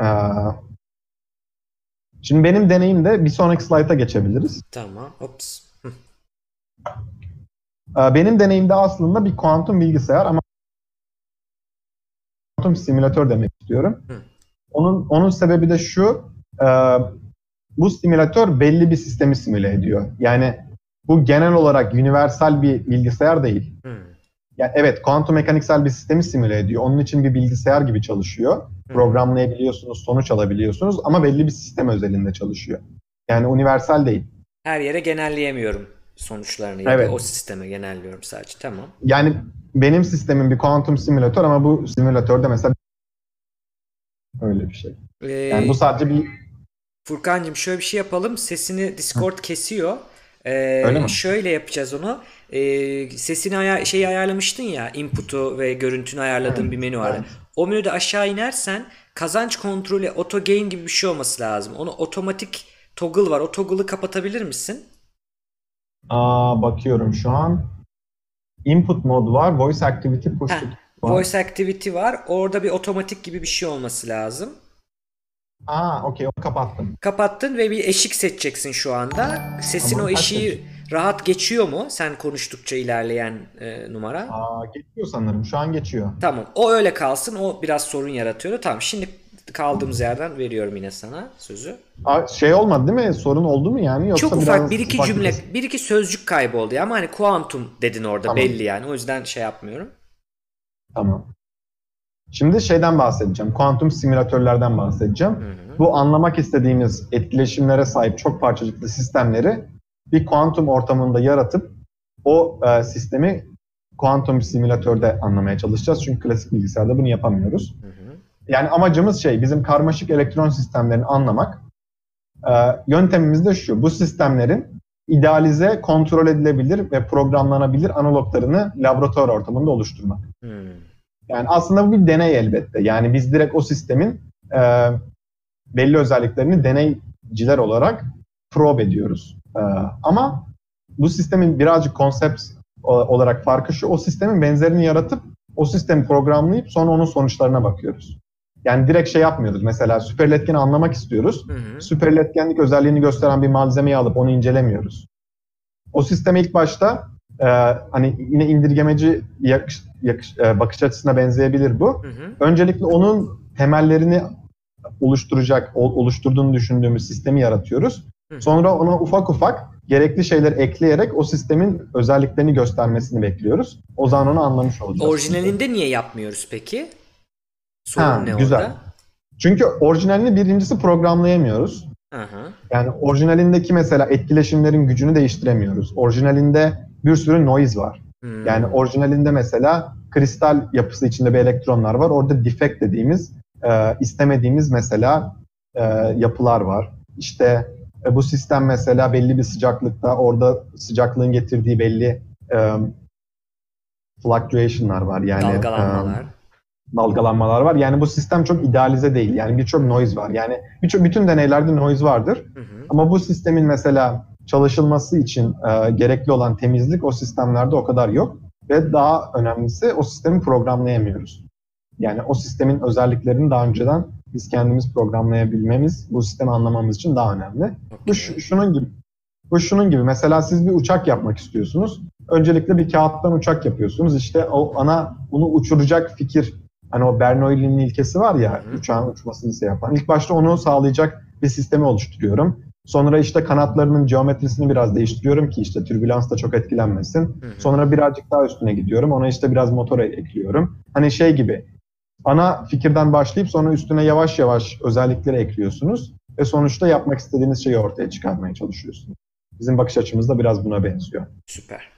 Ee, şimdi benim deneyimde bir sonraki slayta geçebiliriz. Tamam. Ops. Ee, benim deneyimde aslında bir kuantum bilgisayar ama kuantum simülatör demek istiyorum. Hı. Onun onun sebebi de şu. E, bu simülatör belli bir sistemi simüle ediyor. Yani bu genel olarak universal bir bilgisayar değil. Hmm. Yani evet kuantum mekaniksel bir sistemi simüle ediyor. Onun için bir bilgisayar gibi çalışıyor. Programlayabiliyorsunuz, sonuç alabiliyorsunuz ama belli bir sistem özelinde çalışıyor. Yani universal değil. Her yere genelleyemiyorum sonuçlarını evet. o sisteme genelliyorum sadece. Tamam. Yani benim sistemim bir kuantum simülatör ama bu simülatörde mesela öyle bir şey. Ee, yani bu sadece bir Furkan'cığım şöyle bir şey yapalım. Sesini Discord Hı. kesiyor. Ee, Öyle mi? Şöyle yapacağız onu. Ee, sesini aya şeyi ayarlamıştın ya. Input'u ve görüntünü ayarladığın bir menü var. Evet. O menüde aşağı inersen kazanç kontrolü auto gain gibi bir şey olması lazım. Onu otomatik toggle var. O toggle'ı kapatabilir misin? Aa, bakıyorum şu an. Input mod var. Voice activity push var. Voice activity var. Orada bir otomatik gibi bir şey olması lazım. Aa okey onu kapattım. Kapattın ve bir eşik seçeceksin şu anda. Sesin Ama o eşiği rahat geçiyor mu? Sen konuştukça ilerleyen e, numara. Aa geçiyor sanırım. Şu an geçiyor. Tamam. O öyle kalsın. O biraz sorun yaratıyordu. Tamam. Şimdi kaldığımız yerden veriyorum yine sana sözü. Aa, şey olmadı değil mi? Sorun oldu mu yani? Yoksa Çok ufak bir iki cümle, bir... bir iki sözcük kayboldu ama hani kuantum dedin orada tamam. belli yani. O yüzden şey yapmıyorum. Tamam. Şimdi şeyden bahsedeceğim. Kuantum simülatörlerden bahsedeceğim. Hı hı. Bu anlamak istediğimiz etkileşimlere sahip çok parçacıklı sistemleri bir kuantum ortamında yaratıp o e, sistemi kuantum simülatörde anlamaya çalışacağız. Çünkü klasik bilgisayarda bunu yapamıyoruz. Hı hı. Yani amacımız şey bizim karmaşık elektron sistemlerini anlamak. E, yöntemimiz de şu. Bu sistemlerin idealize, kontrol edilebilir ve programlanabilir analoglarını laboratuvar ortamında oluşturmak. Hmm. Yani aslında bu bir deney elbette. Yani biz direkt o sistemin e, belli özelliklerini deneyciler olarak probe ediyoruz. E, ama bu sistemin birazcık konsept olarak farkı şu, o sistemin benzerini yaratıp o sistemi programlayıp sonra onun sonuçlarına bakıyoruz. Yani direkt şey yapmıyoruz. Mesela süperletkeni anlamak istiyoruz. Hı hı. Süperletkenlik özelliğini gösteren bir malzemeyi alıp onu incelemiyoruz. O sisteme ilk başta e, hani yine indirgemeci yakış, yakış, e, bakış açısına benzeyebilir bu. Hı hı. Öncelikle onun temellerini oluşturacak, oluşturduğunu düşündüğümüz sistemi yaratıyoruz. Hı. Sonra ona ufak ufak gerekli şeyler ekleyerek o sistemin özelliklerini göstermesini bekliyoruz. O zaman onu anlamış olacağız. Orijinalinde niye yapmıyoruz peki? Sorun ha, ne güzel. orada? Çünkü orijinalini birincisi programlayamıyoruz. Hı. Yani orijinalindeki mesela etkileşimlerin gücünü değiştiremiyoruz. Orijinalinde bir sürü noise var. Hmm. Yani orijinalinde mesela kristal yapısı içinde bir elektronlar var. Orada defect dediğimiz e, istemediğimiz mesela e, yapılar var. İşte e, bu sistem mesela belli bir sıcaklıkta orada sıcaklığın getirdiği belli e, fluctuation'lar var. Yani dalgalanmalar. E, dalgalanmalar var. Yani bu sistem çok idealize değil. Yani birçok noise var. Yani birçok bütün deneylerde noise vardır. Hı hı. Ama bu sistemin mesela çalışılması için e, gerekli olan temizlik o sistemlerde o kadar yok ve daha önemlisi o sistemi programlayamıyoruz. Yani o sistemin özelliklerini daha önceden biz kendimiz programlayabilmemiz, bu sistemi anlamamız için daha önemli. Bu şunun gibi. Bu şunun gibi. Mesela siz bir uçak yapmak istiyorsunuz. Öncelikle bir kağıttan uçak yapıyorsunuz. İşte o ana bunu uçuracak fikir. Hani o Bernoulli'nin ilkesi var ya uçağın uçmasını size yapan. İlk başta onu sağlayacak bir sistemi oluşturuyorum. Sonra işte kanatlarının geometrisini biraz değiştiriyorum ki işte türbülans da çok etkilenmesin. Hı hı. Sonra birazcık daha üstüne gidiyorum. Ona işte biraz motor e- ekliyorum. Hani şey gibi ana fikirden başlayıp sonra üstüne yavaş yavaş özellikleri ekliyorsunuz ve sonuçta yapmak istediğiniz şeyi ortaya çıkarmaya çalışıyorsunuz. Bizim bakış açımız da biraz buna benziyor. Süper.